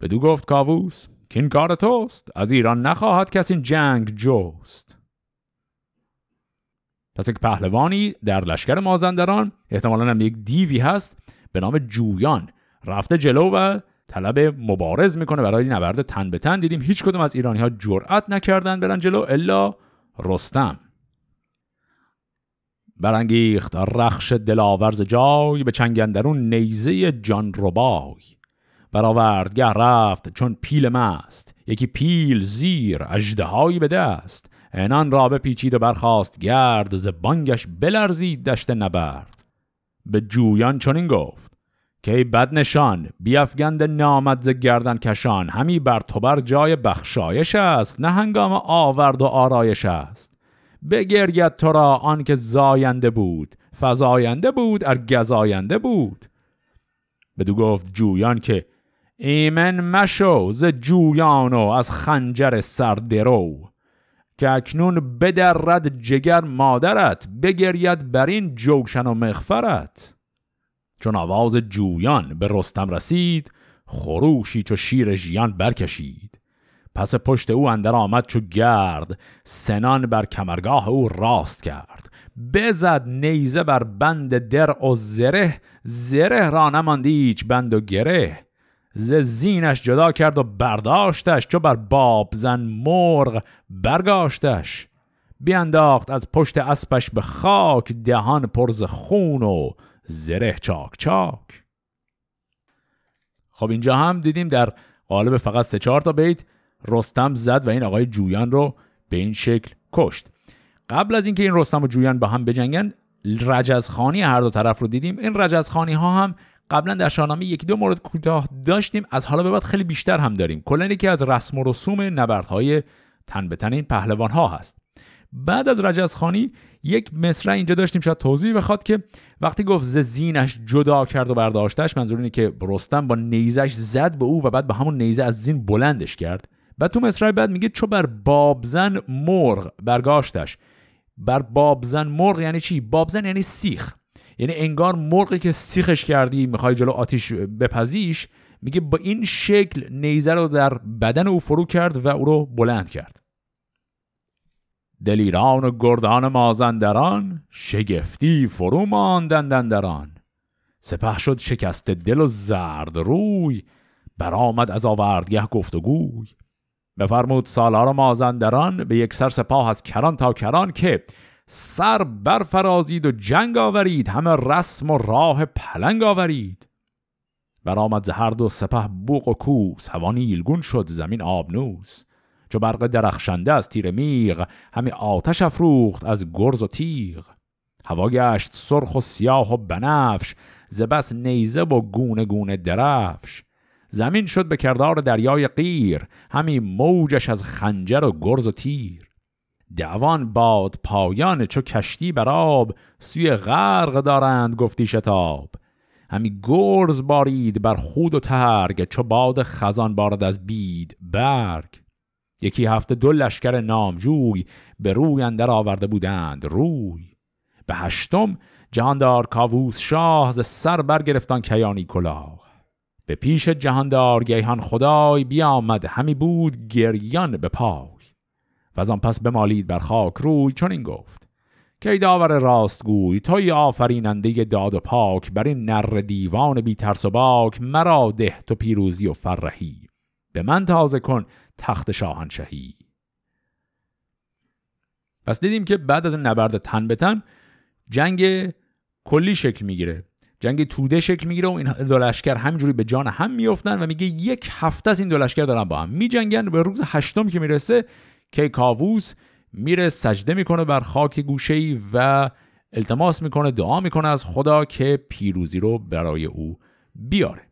بدو گفت کاووس که این کار توست از ایران نخواهد کسی جنگ جوست پس یک پهلوانی در لشکر مازندران احتمالا هم یک دیوی هست به نام جویان رفته جلو و طلب مبارز می‌کنه برای نبرد تن به تن. دیدیم هیچ کدوم از ایرانی ها جرأت نکردن برن جلو الا رستم. برانگیخت رخش دلاورز جای به چنگندرون نیزه جان ربای. برآوردگه رفت چون پیل مست. یکی پیل زیر اژدهایی به دست. انان را پیچید و برخاست گرد ز بلرزید دشت نبرد. به جویان چنین گفت. که ای بد نشان بیافگند نامد ز گردن کشان. همی بر تو بر جای بخشایش است نه هنگام آورد و آرایش است. بگرید تو را آنکه زاینده بود فزاینده بود ار گزاینده بود. بدو گفت جویان که ایمن مشو ز جویان و از خنجر سر درو. که اکنون بدرد جگر مادرت بگرید بر این جوشن و مغفرت. چون آواز جویان به رستم رسید خروشی چو شیر ژیان برکشید. پس پشت او اندر آمد چو گرد سنان بر کمرگاه او راست کرد. بزد نیزه بر بند در و زره زره را نماندی هیچ بند و گره. ز زینش جدا کرد و برداشتش چو بر باب زن مرغ برگاشتش. بیانداخت از پشت اسبش به خاک دهان پرز خون و زره چاک چاک. خب اینجا هم دیدیم در قالب فقط سه چهار تا بیت رستم زد و این آقای جویان رو به این شکل کشت. قبل از اینکه این رستم و جویان با هم بجنگن رجزخانی هر دو طرف رو دیدیم. این رجزخانی ها هم قبلا در شاهنامه یکی دو مورد کوتاه داشتیم. از حالا به بعد خیلی بیشتر هم داریم. کلا یکی از رسم و رسوم نبردهای تن به تن این پهلوان ها هست. بعد از رجزخانی یک مصرع اینجا داشتیم شاید توضیح بخواد که وقتی گفت ز زینش جدا کرد و برداشتش منظور اینه که رستم با نیزش زد به او و بعد به همون نیزه از زین بلندش کرد. بعد تو مصرع بعد میگه چو بر بابزن مرغ برگاشتش. بر بابزن مرغ یعنی چی؟ بابزن یعنی سیخ. یعنی انگار مرغی که سیخش کردی می‌خوای جلو آتیش بپزیش میگه با این شکل نیزه رو در بدن او فرو کرد و او رو بلند کرد. دلیران و گردان مازندران شگفتی فرو ماندندن دران سپه شد شکست دل و زرد روی برآمد از آوردگه گفتگوی بفرمود سالار مازندران به یک سر سپاه از کران تا کران که سر برفرازید و جنگ آورید همه رسم و راه پلنگ آورید. برآمد هر دو سپه بوق و کوس هوا نیلگون شد زمین آبنوس. چو برق درخشنده از تیر میغ همی آتش افروخت از گرز و تیغ. هوا گشت سرخ و سیاه و بنفش ز بس نیزه و گونه گونه درفش. زمین شد به کردار دریای قیر همی موجش از خنجر و گرز و تیر. دوان باد پایان چو کشتی بر آب سوی غرق دارند گفتی شتاب. همی گرز بارید بر خود و ترگ چو باد خزان بارد از بید برگ. یکی هفته دو لشکر نامجوی به روی اندر آورده بودند روی. به هشتم جهاندار کاووس شاه ز سر برگرفتان کیانی کلاه. به پیش جهاندار گیهان خدای بیامد همی بود گریان به پای. و از آن پس بمالید بر خاک روی چون این گفت که داور راستگوی توی آفریننده داد و پاک بر این نر دیوان بی ترس و باک مرا ده تو پیروزی و فرهی. به من تازه کن تخت شاهنشهی پس دیدیم که بعد از نبرد تن به تن جنگ کلی شکل می‌گیره. جنگ توده شکل می‌گیره و این دو لشکر همینجوری به جان هم میافتن و میگه یک هفته از این دو لشکر دارن با هم میجنگن به روز هشتم که می‌رسه که کاووس میره سجده می‌کنه بر خاک گوشه ای و التماس می‌کنه دعا می‌کنه از خدا که پیروزی رو برای او بیاره.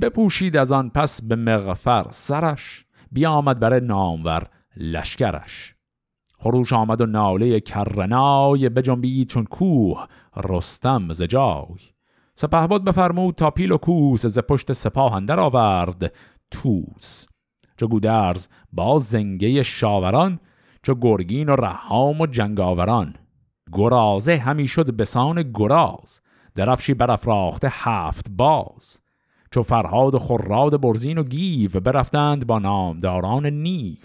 بپوشید از آن پس به مغفر سرش بیامد برای نامور لشکرش. خروش آمد و ناله کرنای بجنبید چون کوه رستم ز جای. سپهبد بفرمود تا پیل و کوس ز پشت سپاه اندر آورد توس چو گودرز با زنگه شاوران چو گرگین و رهام و جنگاوران. گرازه همی شد بسان گراز درفشی برافراخته هفت باز. چو فرهاد و خراد برزین و گیو برفتند با نامداران نیو.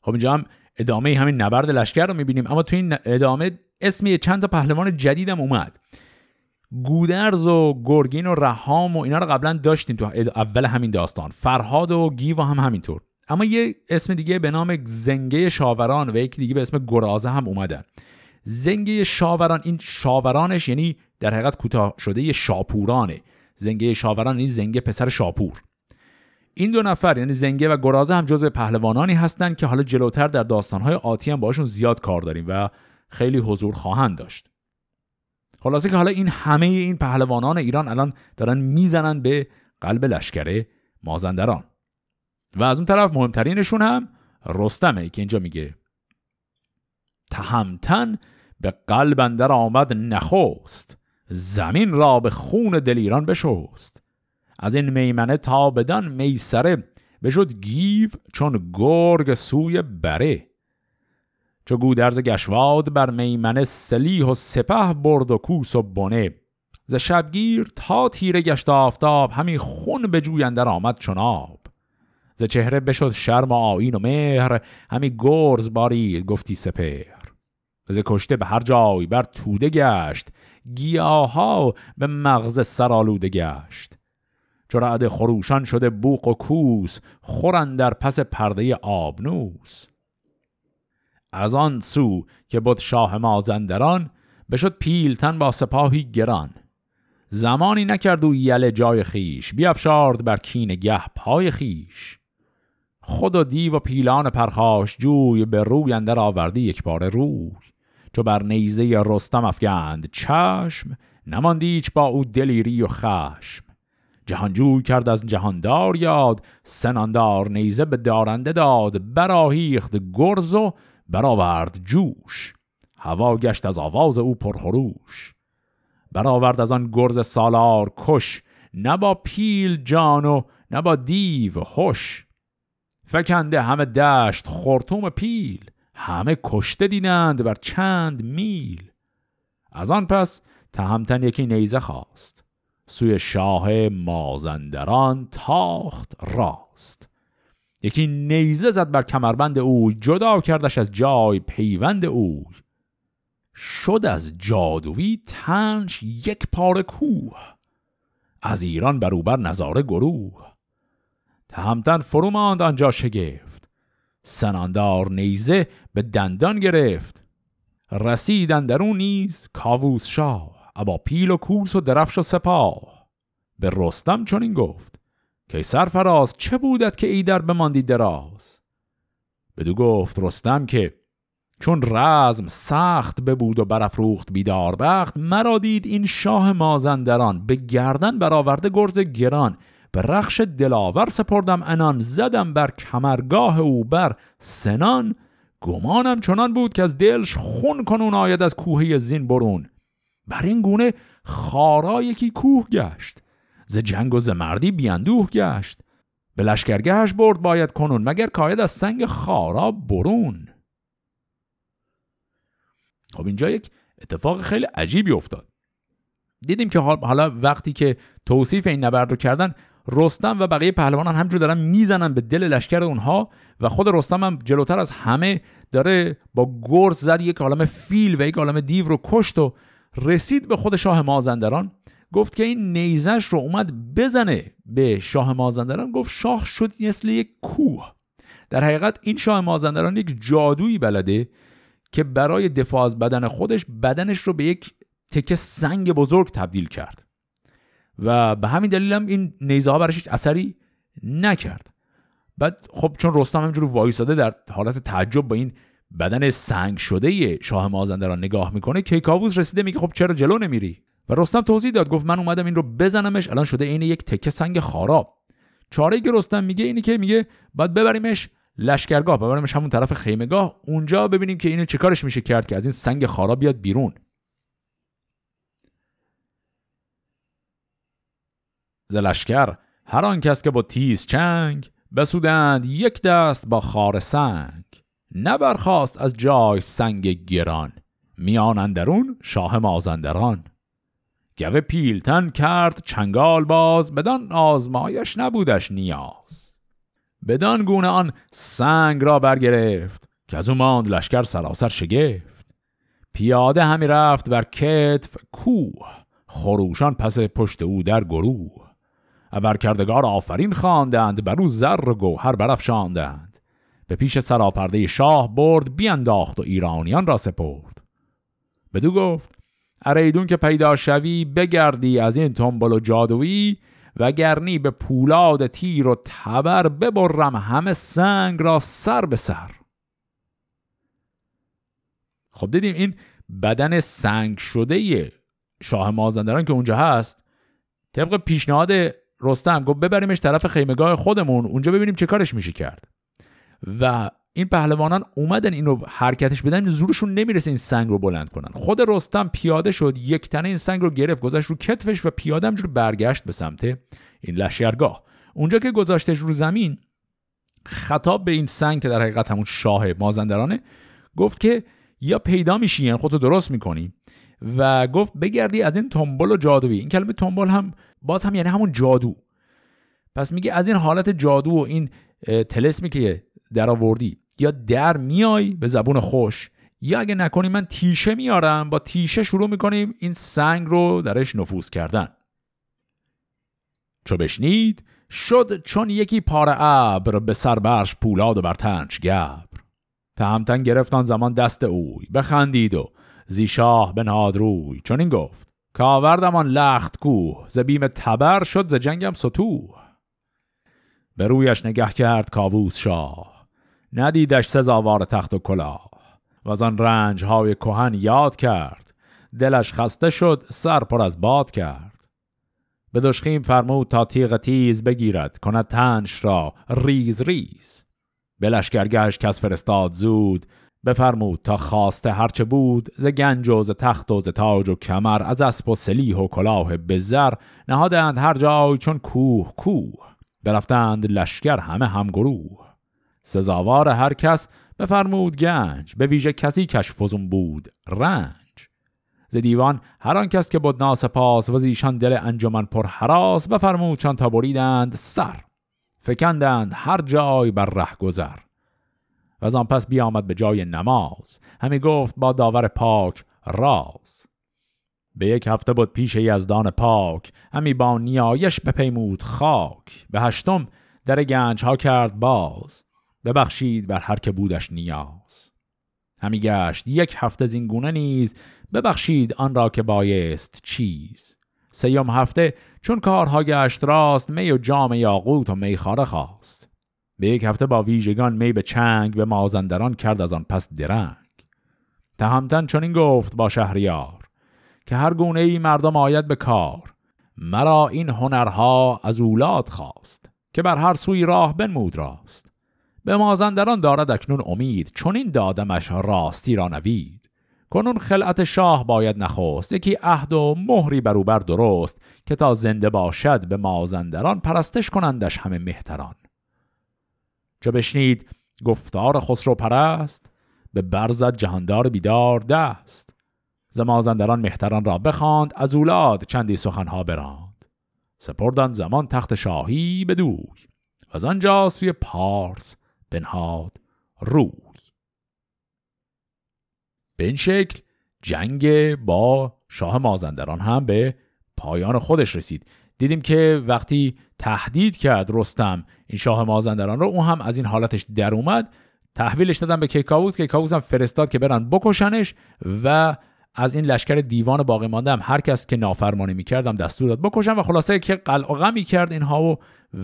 خب اینجا هم ادامه همین نبرد لشکر رو می‌بینیم. اما تو این ادامه اسمی چند تا پهلوان جدیدم اومد. گودرز و گرگین و رهام و اینا رو قبلا داشتیم تو اول همین داستان. فرهاد و گیو هم همینطور. اما یه اسم دیگه به نام زنگه شاوران و یک دیگه به اسم گرازه هم اومدن زنگه شاوران این شاورانش یعنی در حقیقت کوتاه شده شاپورانه. زنگه شاوران این زنگه پسر شاپور. این دو نفر یعنی زنگه و گرازه هم جزو پهلوانانی هستند که حالا جلوتر در داستانهای آتی هم باشون زیاد کار داریم و خیلی حضور خواهند داشت. خلاصه که حالا این همه این پهلوانان ایران الان دارن می‌زنن به قلب لشکره مازندران. و از اون طرف مهمترینشون هم رستمه که اینجا میگه. تهمتن به قلب اندر آمد نخوست زمین را به خون دلیران بشوست از این میمنه تا بدان میسره بشد گیو چون گرگ سوی بره. چو گودرز گشواد بر میمنه سلیح و سپه برد و کوس و بنه. ز شبگیر تا تیره گشت آفتاب همی خون به جویندر آمد چون آب. ز چهره بشد شرم و آین و مهر همی گرز بارید گفتی سپر ز کشته به هر جای بر توده گشت گیاها به مغز سرالوده گشت. چو رعد خروشان شده بوق و کوس خورن در پس پرده آبنوس. از آن سو که بود شاه مازندران بشد پیلتن با سپاهی گران. زمانی نکرد و یل جای خیش بیافشارد بر کین گه پای خیش خود و دیو و پیلان پرخاش جوی به روی اندر آوردی یک بار روی. چو بر نیزه رستم افگند چشم نماندیچ با او دلیری و خشم. جهانجوی کرد از جهاندار یاد سناندار نیزه به دارنده داد براهیخت گرز و برآورد جوش. هوا گشت از آواز او پرخروش. برآورد از آن گرز سالار کش نه با پیل جان و نه با دیو هوش فکنده همه دشت خورتوم پیل. همه کشته دیدند بر چند میل. از آن پس تهمتن یکی نیزه خواست. سوی شاه مازندران تاخت راست. یکی نیزه زد بر کمربند اوی جدا کردش از جای پیوند اوی. شد از جادوی تنش یک پاره کوه. از ایران بروبر نظاره گروه. تهمتن فرو ماند آنجا شگفت. سناندار نیزه به دندان گرفت. رسیدن در اون نیز کاووس شاه ابا پیل و کوس و درفش و سپاه. به رستم چنین گفت که سرفراز چه بودت که ایدر بماندی دراز؟ بدو گفت رستم که چون رزم سخت ببود و برافروخت بیدار بخت مرا دید این شاه مازندران به گردن برآورده گرز گران به رخش دلاور سپردم انان زدم بر کمرگاه او بر سنان. گمانم چنان بود که از دلش خون کنون آید از کوه زین برون. بر این گونه خارا یکی کوه گشت. ز جنگ و ز مردی بیاندوه گشت. به لشکرگهش برد باید کنون مگر کاید از سنگ خارا برون. خب اینجا یک اتفاق خیلی عجیبی افتاد. دیدیم که حالا وقتی که توصیف این نبرد رو کردن رستم و بقیه پهلوانان همجور دارن می‌زنن به دل لشکر اونها و خود رستم هم جلوتر از همه داره با گرز زد یک عالم فیل و یک عالم دیو رو کشت و رسید به خود شاه مازندران. گفت که این نیزش رو اومد بزنه به شاه مازندران. گفت شاه شد مثل یک کوه. در حقیقت این شاه مازندران یک جادویی بلده که برای دفاع از بدن خودش بدنش رو به یک تکه سنگ بزرگ تبدیل کرد. و به همین دلیل هم این نیزه ها برش اثری نکرد. بعد خب چون رستم همینجور وایساده در حالت تعجب با این بدن سنگ شده شاه مازندران نگاه می‌کنه کیکاووس رسیده میگه خب چرا جلو نمیری؟ و رستم توضیح داد گفت من اومدم این رو بزنمش الان شده عین یک تکه سنگ خاراب چاره که رستم میگه اینی که میگه باید ببریمش لشکرگاه ببریمش همون طرف خیمگاه اونجا ببینیم که اینو چیکارش میشه کرد که از این سنگ خارا بیاد بیرون. ز لشکر هر آن کس که با تیز چنگ بسودند یک دست با خار سنگ. نبرخواست از جای سنگ گران میان اندرون شاه مازندران. گوه پیلتن کرد چنگال باز بدان آزمایش نبودش نیاز. بدان گونه آن سنگ را برگرفت که از او ماند لشکر سراسر شگفت. پیاده همی رفت بر کتف کوه خروشان پس پشت او در گروه. ابرکردگار آفرین خواندند بر او زر و گوهر برافشاندند. به پیش سراپرده شاه برد بیانداخت و ایرانیان را سپرد. بدو گفت اریدون که پیدا شوی بگردی از این تنبل و جادویی و گرنی به پولاد تیر و تبر ببرم همه سنگ را سر به سر. خب دیدیم این بدن سنگ شده شاه مازندران که اونجا هست طبق پیشنهاد رستم گفت ببریمش طرف خیمگاه خودمون اونجا ببینیم چه کارش میشه کرد. و این پهلوانان اومدن اینو حرکتش بدن زورشون نمی‌رسه این سنگ رو بلند کنن. خود رستم پیاده شد یک تنه این سنگ رو گرفت گذاشت رو کتفش و پیاده همجور برگشت به سمت این لشکرگاه. اونجا که گذاشتش رو زمین خطاب به این سنگ که در حقیقت همون شاه مازندرانه گفت که یا پیدا میشی یعنی خودتو درست می‌کنی. و گفت بگردی از این تنبل و جادویی. این کلمه تنبل هم باز هم یعنی همون جادو. پس میگه از این حالت جادو و این تلسمی که در آوردی یا در میای به زبون خوش یا اگه نکنی من تیشه میارم با تیشه شروع می‌کنیم این سنگ رو درش نفوذ کردن. چو بشنید شد چون یکی پاره ابر به سربرش پولاد و بر تنش گبر. تهمتن گرفتان زمان دست اوی بخندید و زی شاه بنهاد چون این گفت کاوردمان لخت کوه ز بیم تبر شد ز جنگم ستوه. به رویش نگه کرد کاووس شاه ندیدش سزاوار تخت و کلاه. و از آن رنج های کهن یاد کرد دلش خسته شد سر پر از باد کرد. به دشخیم فرمود تا تیغ تیز بگیرد کند تنش را ریز ریز. به لشکرگهش کس فرستاد زود بفرمود تا خواسته هرچه بود ز گنج و ز تخت و ز تاج و کمر از اسب و سلیح و کلاه بزر نهادند هر جای چون کوه کوه برفتند لشکر همه همگروه سزاوار هر کس بفرمود گنج به ویژه کسی کش فزون بود رنج. ز دیوان هر آن کس که بود ناسپاس و زیشان دل انجمن پر حراس بفرمود چون تا بریدند سر فکندند هر جای بر ره گذر. و از آن پس بیامد به جای نماز. همی گفت با داور پاک راز. به یک هفته بود پیش یزدان پاک همی با نیایش بپیمود خاک. به هشتم در گنج ها کرد باز. ببخشید بر هر که بودش نیاز. همی گشت یک هفته زینگونه نیز. ببخشید آن را که بایست چیز. سیوم هفته چون کارها گشت راست می و جام یاقوت و میخاره خواست. به یک هفته با ویژگان می به چنگ به مازندران کرد از آن پس درنگ. تهمتن چون این گفت با شهریار که هر گونه ای مردم آید به کار مرا این هنرها از اولاد خواست که بر هر سوی راه بنمود راست. به مازندران دارد اکنون امید چون این دادمش راستی را نوید. کنون خلعت شاه باید نخواست یکی عهد و مهری بروبر درست که تا زنده باشد به مازندران پرستش کنندش همه مهتران. چو بشنید گفتار خسرو پرست به برزد جهاندار بیدار دست. ز مازندران مهتران را بخواند از اولاد چندی سخنها براند. سپردن زمان تخت شاهی به و از آنجا سوی پارس بنهاد روی. به این شکل جنگ با شاه مازندران هم به پایان خودش رسید. دیدیم که وقتی تهدید کرد رستم این شاه مازندران رو. اون هم از این حالتش در اومد. تحویلش دادن به کیکاووس. کیکاووس هم فرستاد که برن بکشنش و از این لشکر دیوان باقی مانده هم هر کس که نافرمانی می‌کردم دستور داد بکشن و خلاصه که قلع و غمی کرد اینها و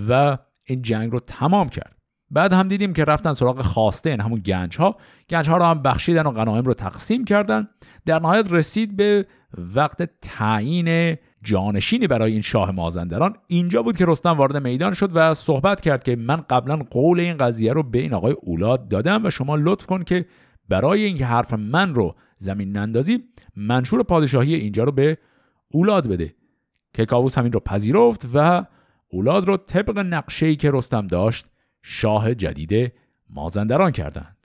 و این جنگ رو تمام کرد. بعد هم دیدیم که رفتن سراغ خواسته این همون گنج ها گنج ها رو هم بخشیدن و غنایم رو تقسیم کردن. در نهایت رسید به وقت تعیین جانشینی برای این شاه مازندران. اینجا بود که رستم وارد میدان شد و صحبت کرد که من قبلا قول این قضیه رو به این آقای اولاد دادم و شما لطف کن که برای اینکه حرف من رو زمین نندازی منشور پادشاهی اینجا رو به اولاد بده. که کاووس همین رو پذیرفت و اولاد رو طبق نقشه‌ای که رستم داشت شاه جدید مازندران کردند.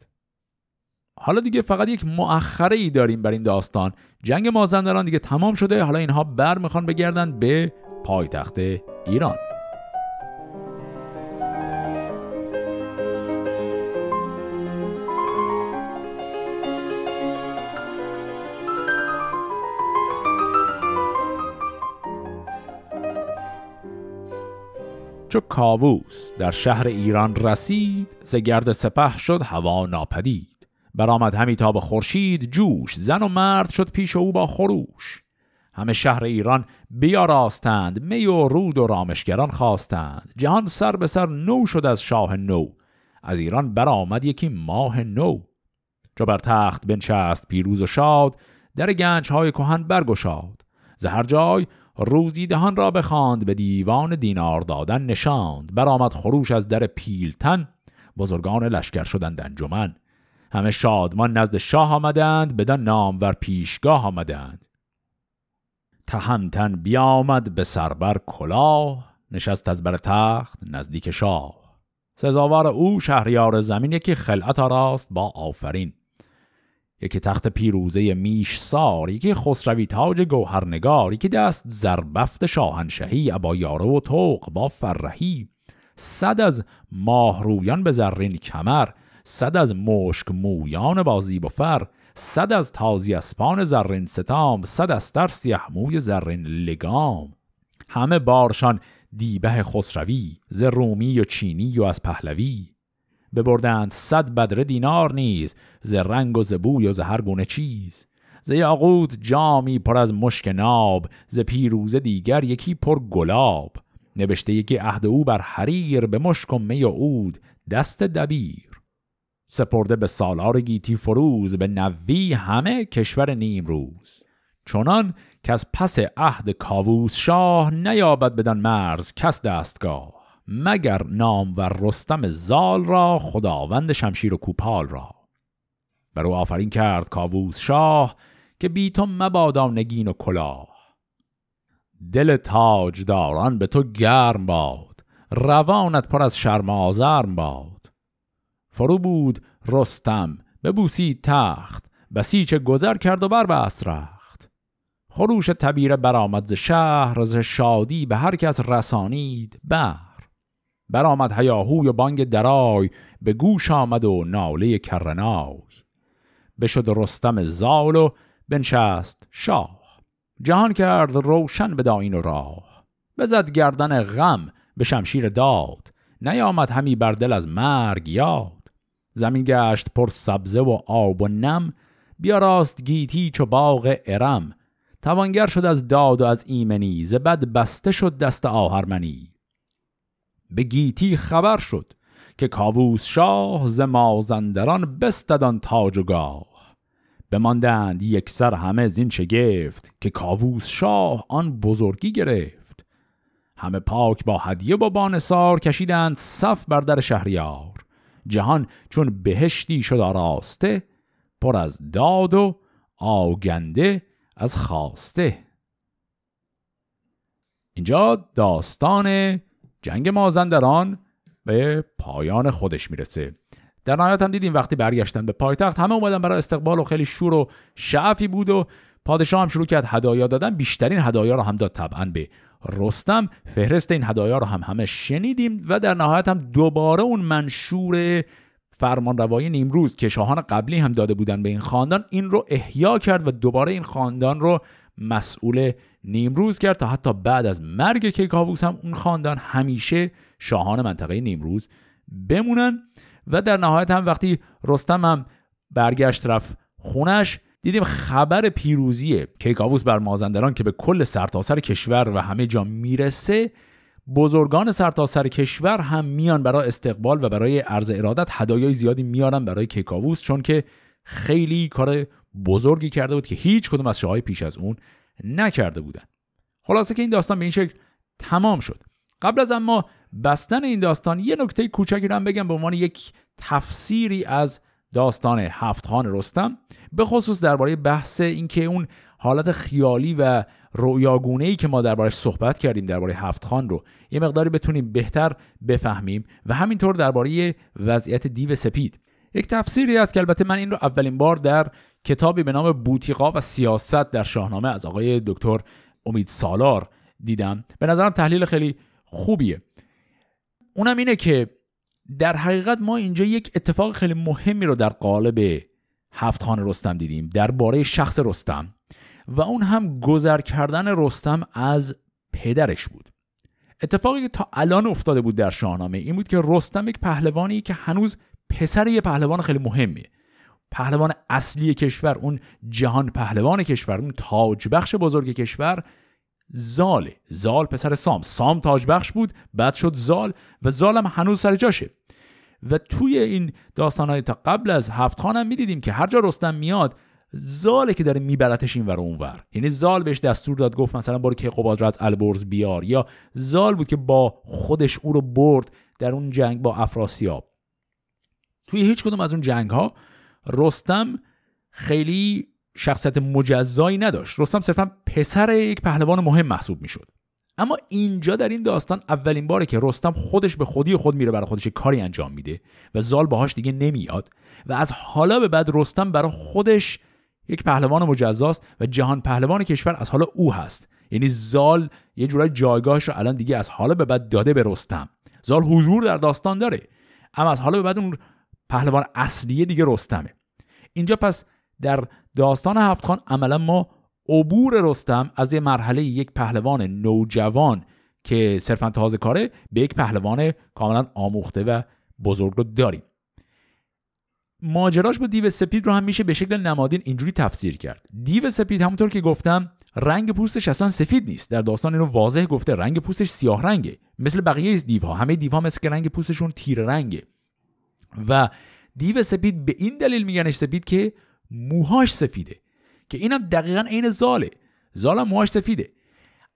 حالا دیگه فقط یک مؤخره ای داریم بر این داستان. جنگ مازندران دیگه تمام شده. حالا اینها بر می‌خوان بگردن به پایتخت ایران. چو کاووس در شهر ایران رسید ز گرد سپه شد هوا ناپدید. برآمد همی تا به خورشید جوش. زن و مرد شد پیش او با خروش. همه شهر ایران بیاراستند. می و رود و رامشگران خواستند. جهان سر به سر نو شد از شاه نو. از ایران برآمد یکی ماه نو. چو بر تخت بنشست پیروز و شاد در گنج های کهن برگشاد. ز هر جای روزی دهان را بخواند به دیوان دینار دادن نشاند. برآمد خروش از در پیلتن. بزرگان لشکر شدند انجمن. همه شادمان نزد شاه آمدند بدان نامور پیشگاه آمدند. تهمتن بیامد به سربر کلاه نشست از بر تخت نزدیک شاه. سزاوار او شهریار زمین یکی خلعت راست با آفرین. یکی تخت پیروزه میش سار یکی خسروی تاج گوهرنگار یکی دست زربفت شاهنشهی ابا یاره و توق با فرهی. صد از ماهرویان به زرین کمر صد از مشک مویان بازی و فر صد از تازی اسپان زرین ستام صد از تر سیه موی زرین لگام. همه بارشان دیبه خسروی ز رومی و چینی و از پهلوی. ببردند صد بدره دینار نیز ز رنگ و ز بوی و ز هر گونه چیز. ز یاقوت جامی پر از مشک ناب ز پیروزه دیگر یکی پر گلاب. نوشته یکی عهد او بر حریر به مشک و می و عود دست دبیر. سپرده به سالار گیتی فروز به نوی همه کشور نیمروز. چنان که از پس عهد کاووس شاه نیابد بدن مرز کس دستگاه مگر نام و رستم زال را خداوند شمشیر و کوپال را. بر او آفرین کرد کاووس شاه که بی تو مبادا نگین و کلاه. دل تاجداران به تو گرم باد روانت پر از شرم آزرم باد. فرو بود رستم ببوسید تخت بسیچ گذر کرد و بربست رخت. خروش تبیره برآمد ز شهر ز شادی به هر کس رسانید بر برآمد هیاهوی و بانگ درای به گوش آمد و ناله کرنای. بشد رستم زال و بنشست شاه. جهان کرد روشن به داین و راه. بزد گردن غم به شمشیر داد. نیامد همی بر دل از مرگ یاد. زمین گشت پر سبزه و آب و نم. بیا راست گیتی چو باغ ارم. توانگر شد از داد و از ایمنی ز بد بسته شد دست آهرمنی. به گیتی خبر شد که کاووس شاه ز مازندران بستدان تاج و گاه. بماندند یک سر همه زین گفت که کاووس شاه آن بزرگی گرفت. همه پاک با هدیه با بانسار کشیدند صف بر در شهریار. جهان چون بهشتی شد آراسته پر از داد و آگنده از خواسته. اینجا داستان جنگ مازندران به پایان خودش می‌رسه. در نهایت هم دیدیم وقتی برگشتن به پایتخت همه اومدن برای استقبال و خیلی شور و شعفی بود و پادشاه هم شروع کرد هدایا دادن. بیشترین هدایا رو هم داد طبعا به رستم. فهرست این هدایا رو هم همه شنیدیم و در نهایت هم دوباره اون منشور فرمان روای نیمروز که شاهان قبلی هم داده بودن به این خاندان این رو احیا کرد و دوباره این خاندان رو مسئول نیمروز کرد تا حتی بعد از مرگ کیکاووس هم اون خاندان همیشه شاهان منطقه نیمروز بمونن. و در نهایت هم وقتی رستم هم برگشت رفت خونش دیدیم خبر پیروزی کیکاووس بر مازندران که به کل سرتاسر کشور و همه جا می‌رسه بزرگان سرتاسر کشور هم میان برای استقبال و برای عرض ارادت هدایای زیادی میارن برای کیکاووس چون که خیلی کار بزرگی کرده بود که هیچ کدوم از شاههای پیش از اون نکرده بودن. خلاصه که این داستان به این شکل تمام شد. قبل از اما بستن این داستان یه نکته کوچکی رو هم بگم به عنوان یک تفسیری از داستان هفت خان رستم به خصوص درباره بحث اینکه اون حالت خیالی و رویاگونه ای که ما دربارش صحبت کردیم درباره هفت خان رو یه مقداری بتونیم بهتر بفهمیم و همینطور درباره وضعیت دیو سپید. یک تفسیری است که البته من این رو اولین بار در کتابی به نام بوتیقا و سیاست در شاهنامه از آقای دکتر امید سالار دیدم. به نظرم تحلیل خیلی خوبیه. اونم اینه که در حقیقت ما اینجا یک اتفاق خیلی مهمی رو در قالب هفت خان رستم دیدیم درباره شخص رستم و اون هم گذر کردن رستم از پدرش بود. اتفاقی که تا الان افتاده بود در شاهنامه این بود که رستم یک پهلوانی که هنوز پسر یه پهلوان خیلی مهمیه. پهلوان اصلی کشور اون جهان پهلوان کشور اون تاج بخش بزرگ کشور زاله زال پسر سام. سام تاج بخش بود بعد شد زال و زالم هنوز سر جاشه. و توی این داستان های تا قبل از هفت خانم می‌دیدیم که هر جا رستم میاد زاله که داره میبرتش این ور اونور یعنی زال بهش دستور داد گفت مثلا برو که قباد را از البرز بیار. یا زال بود که با خودش او رو برد در اون جنگ با افراسیاب. توی هیچ کدوم از اون جنگ ها رستم خیلی شخصیت مجزایی نداشت. رستم صرفا پسر یک پهلوان مهم محسوب می‌شد. اما اینجا در این داستان اولین باره که رستم خودش به خودی خود میره برای خودش کاری انجام میده و زال باهاش دیگه نمیاد و از حالا به بعد رستم برای خودش یک پهلوان مجزاست و جهان پهلوان کشور از حالا او هست. یعنی زال یه جورای جایگاهش رو الان دیگه از حالا به بعد داده به رستم. زال حضور در داستان داره اما از حالا به بعد اون پهلوان اصلیه دیگه رستمه. اینجا پس در داستان هفت خان عملا ما عبور رستم از یه مرحله یک پهلوان نوجوان که صرفا تازه کاره به یک پهلوان کاملا آموخته و بزرگ رو داریم. ماجراش با دیو سپید رو هم میشه به شکل نمادین اینجوری تفسیر کرد. دیو سپید همونطور که گفتم رنگ پوستش اصلا سفید نیست. در داستان اینو واضح گفته رنگ پوستش سیاه رنگه. مثل بقیه دیوها. همه دیوها مثل که رنگ پوستشون تیر رنگه. و دیو سپید به این دلیل میگنش سپید که موهاش سفیده که اینم دقیقا عین زاله. زالم موهاش سفیده.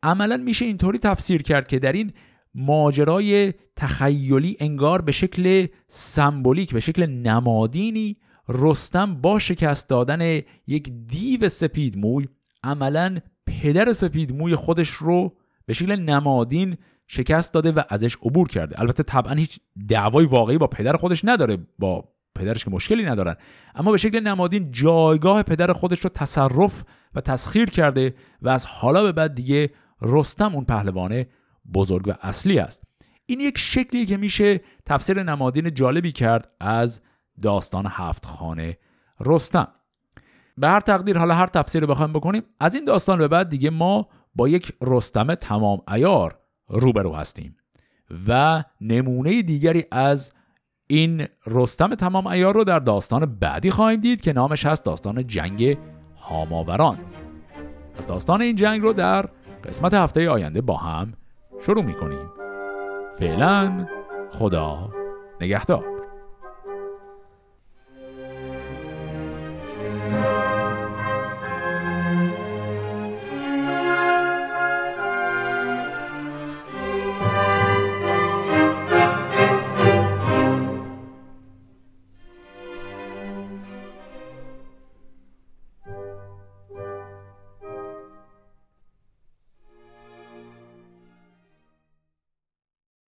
عملا میشه اینطوری تفسیر کرد که در این ماجرای تخیلی انگار به شکل سمبولیک به شکل نمادینی رستم با شکست دادن یک دیو سپید موی عملا پدر سپید موی خودش رو به شکل نمادین شکست داده و ازش عبور کرده. البته طبعا هیچ دعوای واقعی با پدر خودش نداره با پدرش که مشکلی ندارن. اما به شکل نمادین جایگاه پدر خودش رو تصرف و تسخیر کرده و از حالا به بعد دیگه رستم اون پهلوان بزرگ و اصلی است. این یک شکلی که میشه تفسیر نمادین جالبی کرد از داستان هفت خانه رستم. به هر تقدیر حالا هر تفسیری بخوایم بکنیم از این داستان به بعد دیگه ما با یک رستم تمام ایار روبرو هستیم و نمونه دیگری از این رستم تمام ایار رو در داستان بعدی خواهیم دید که نامش هست داستان جنگ هاماوران. از داستان این جنگ رو در قسمت هفته آینده با هم شروع می‌کنیم. فعلا خدا نگهدار.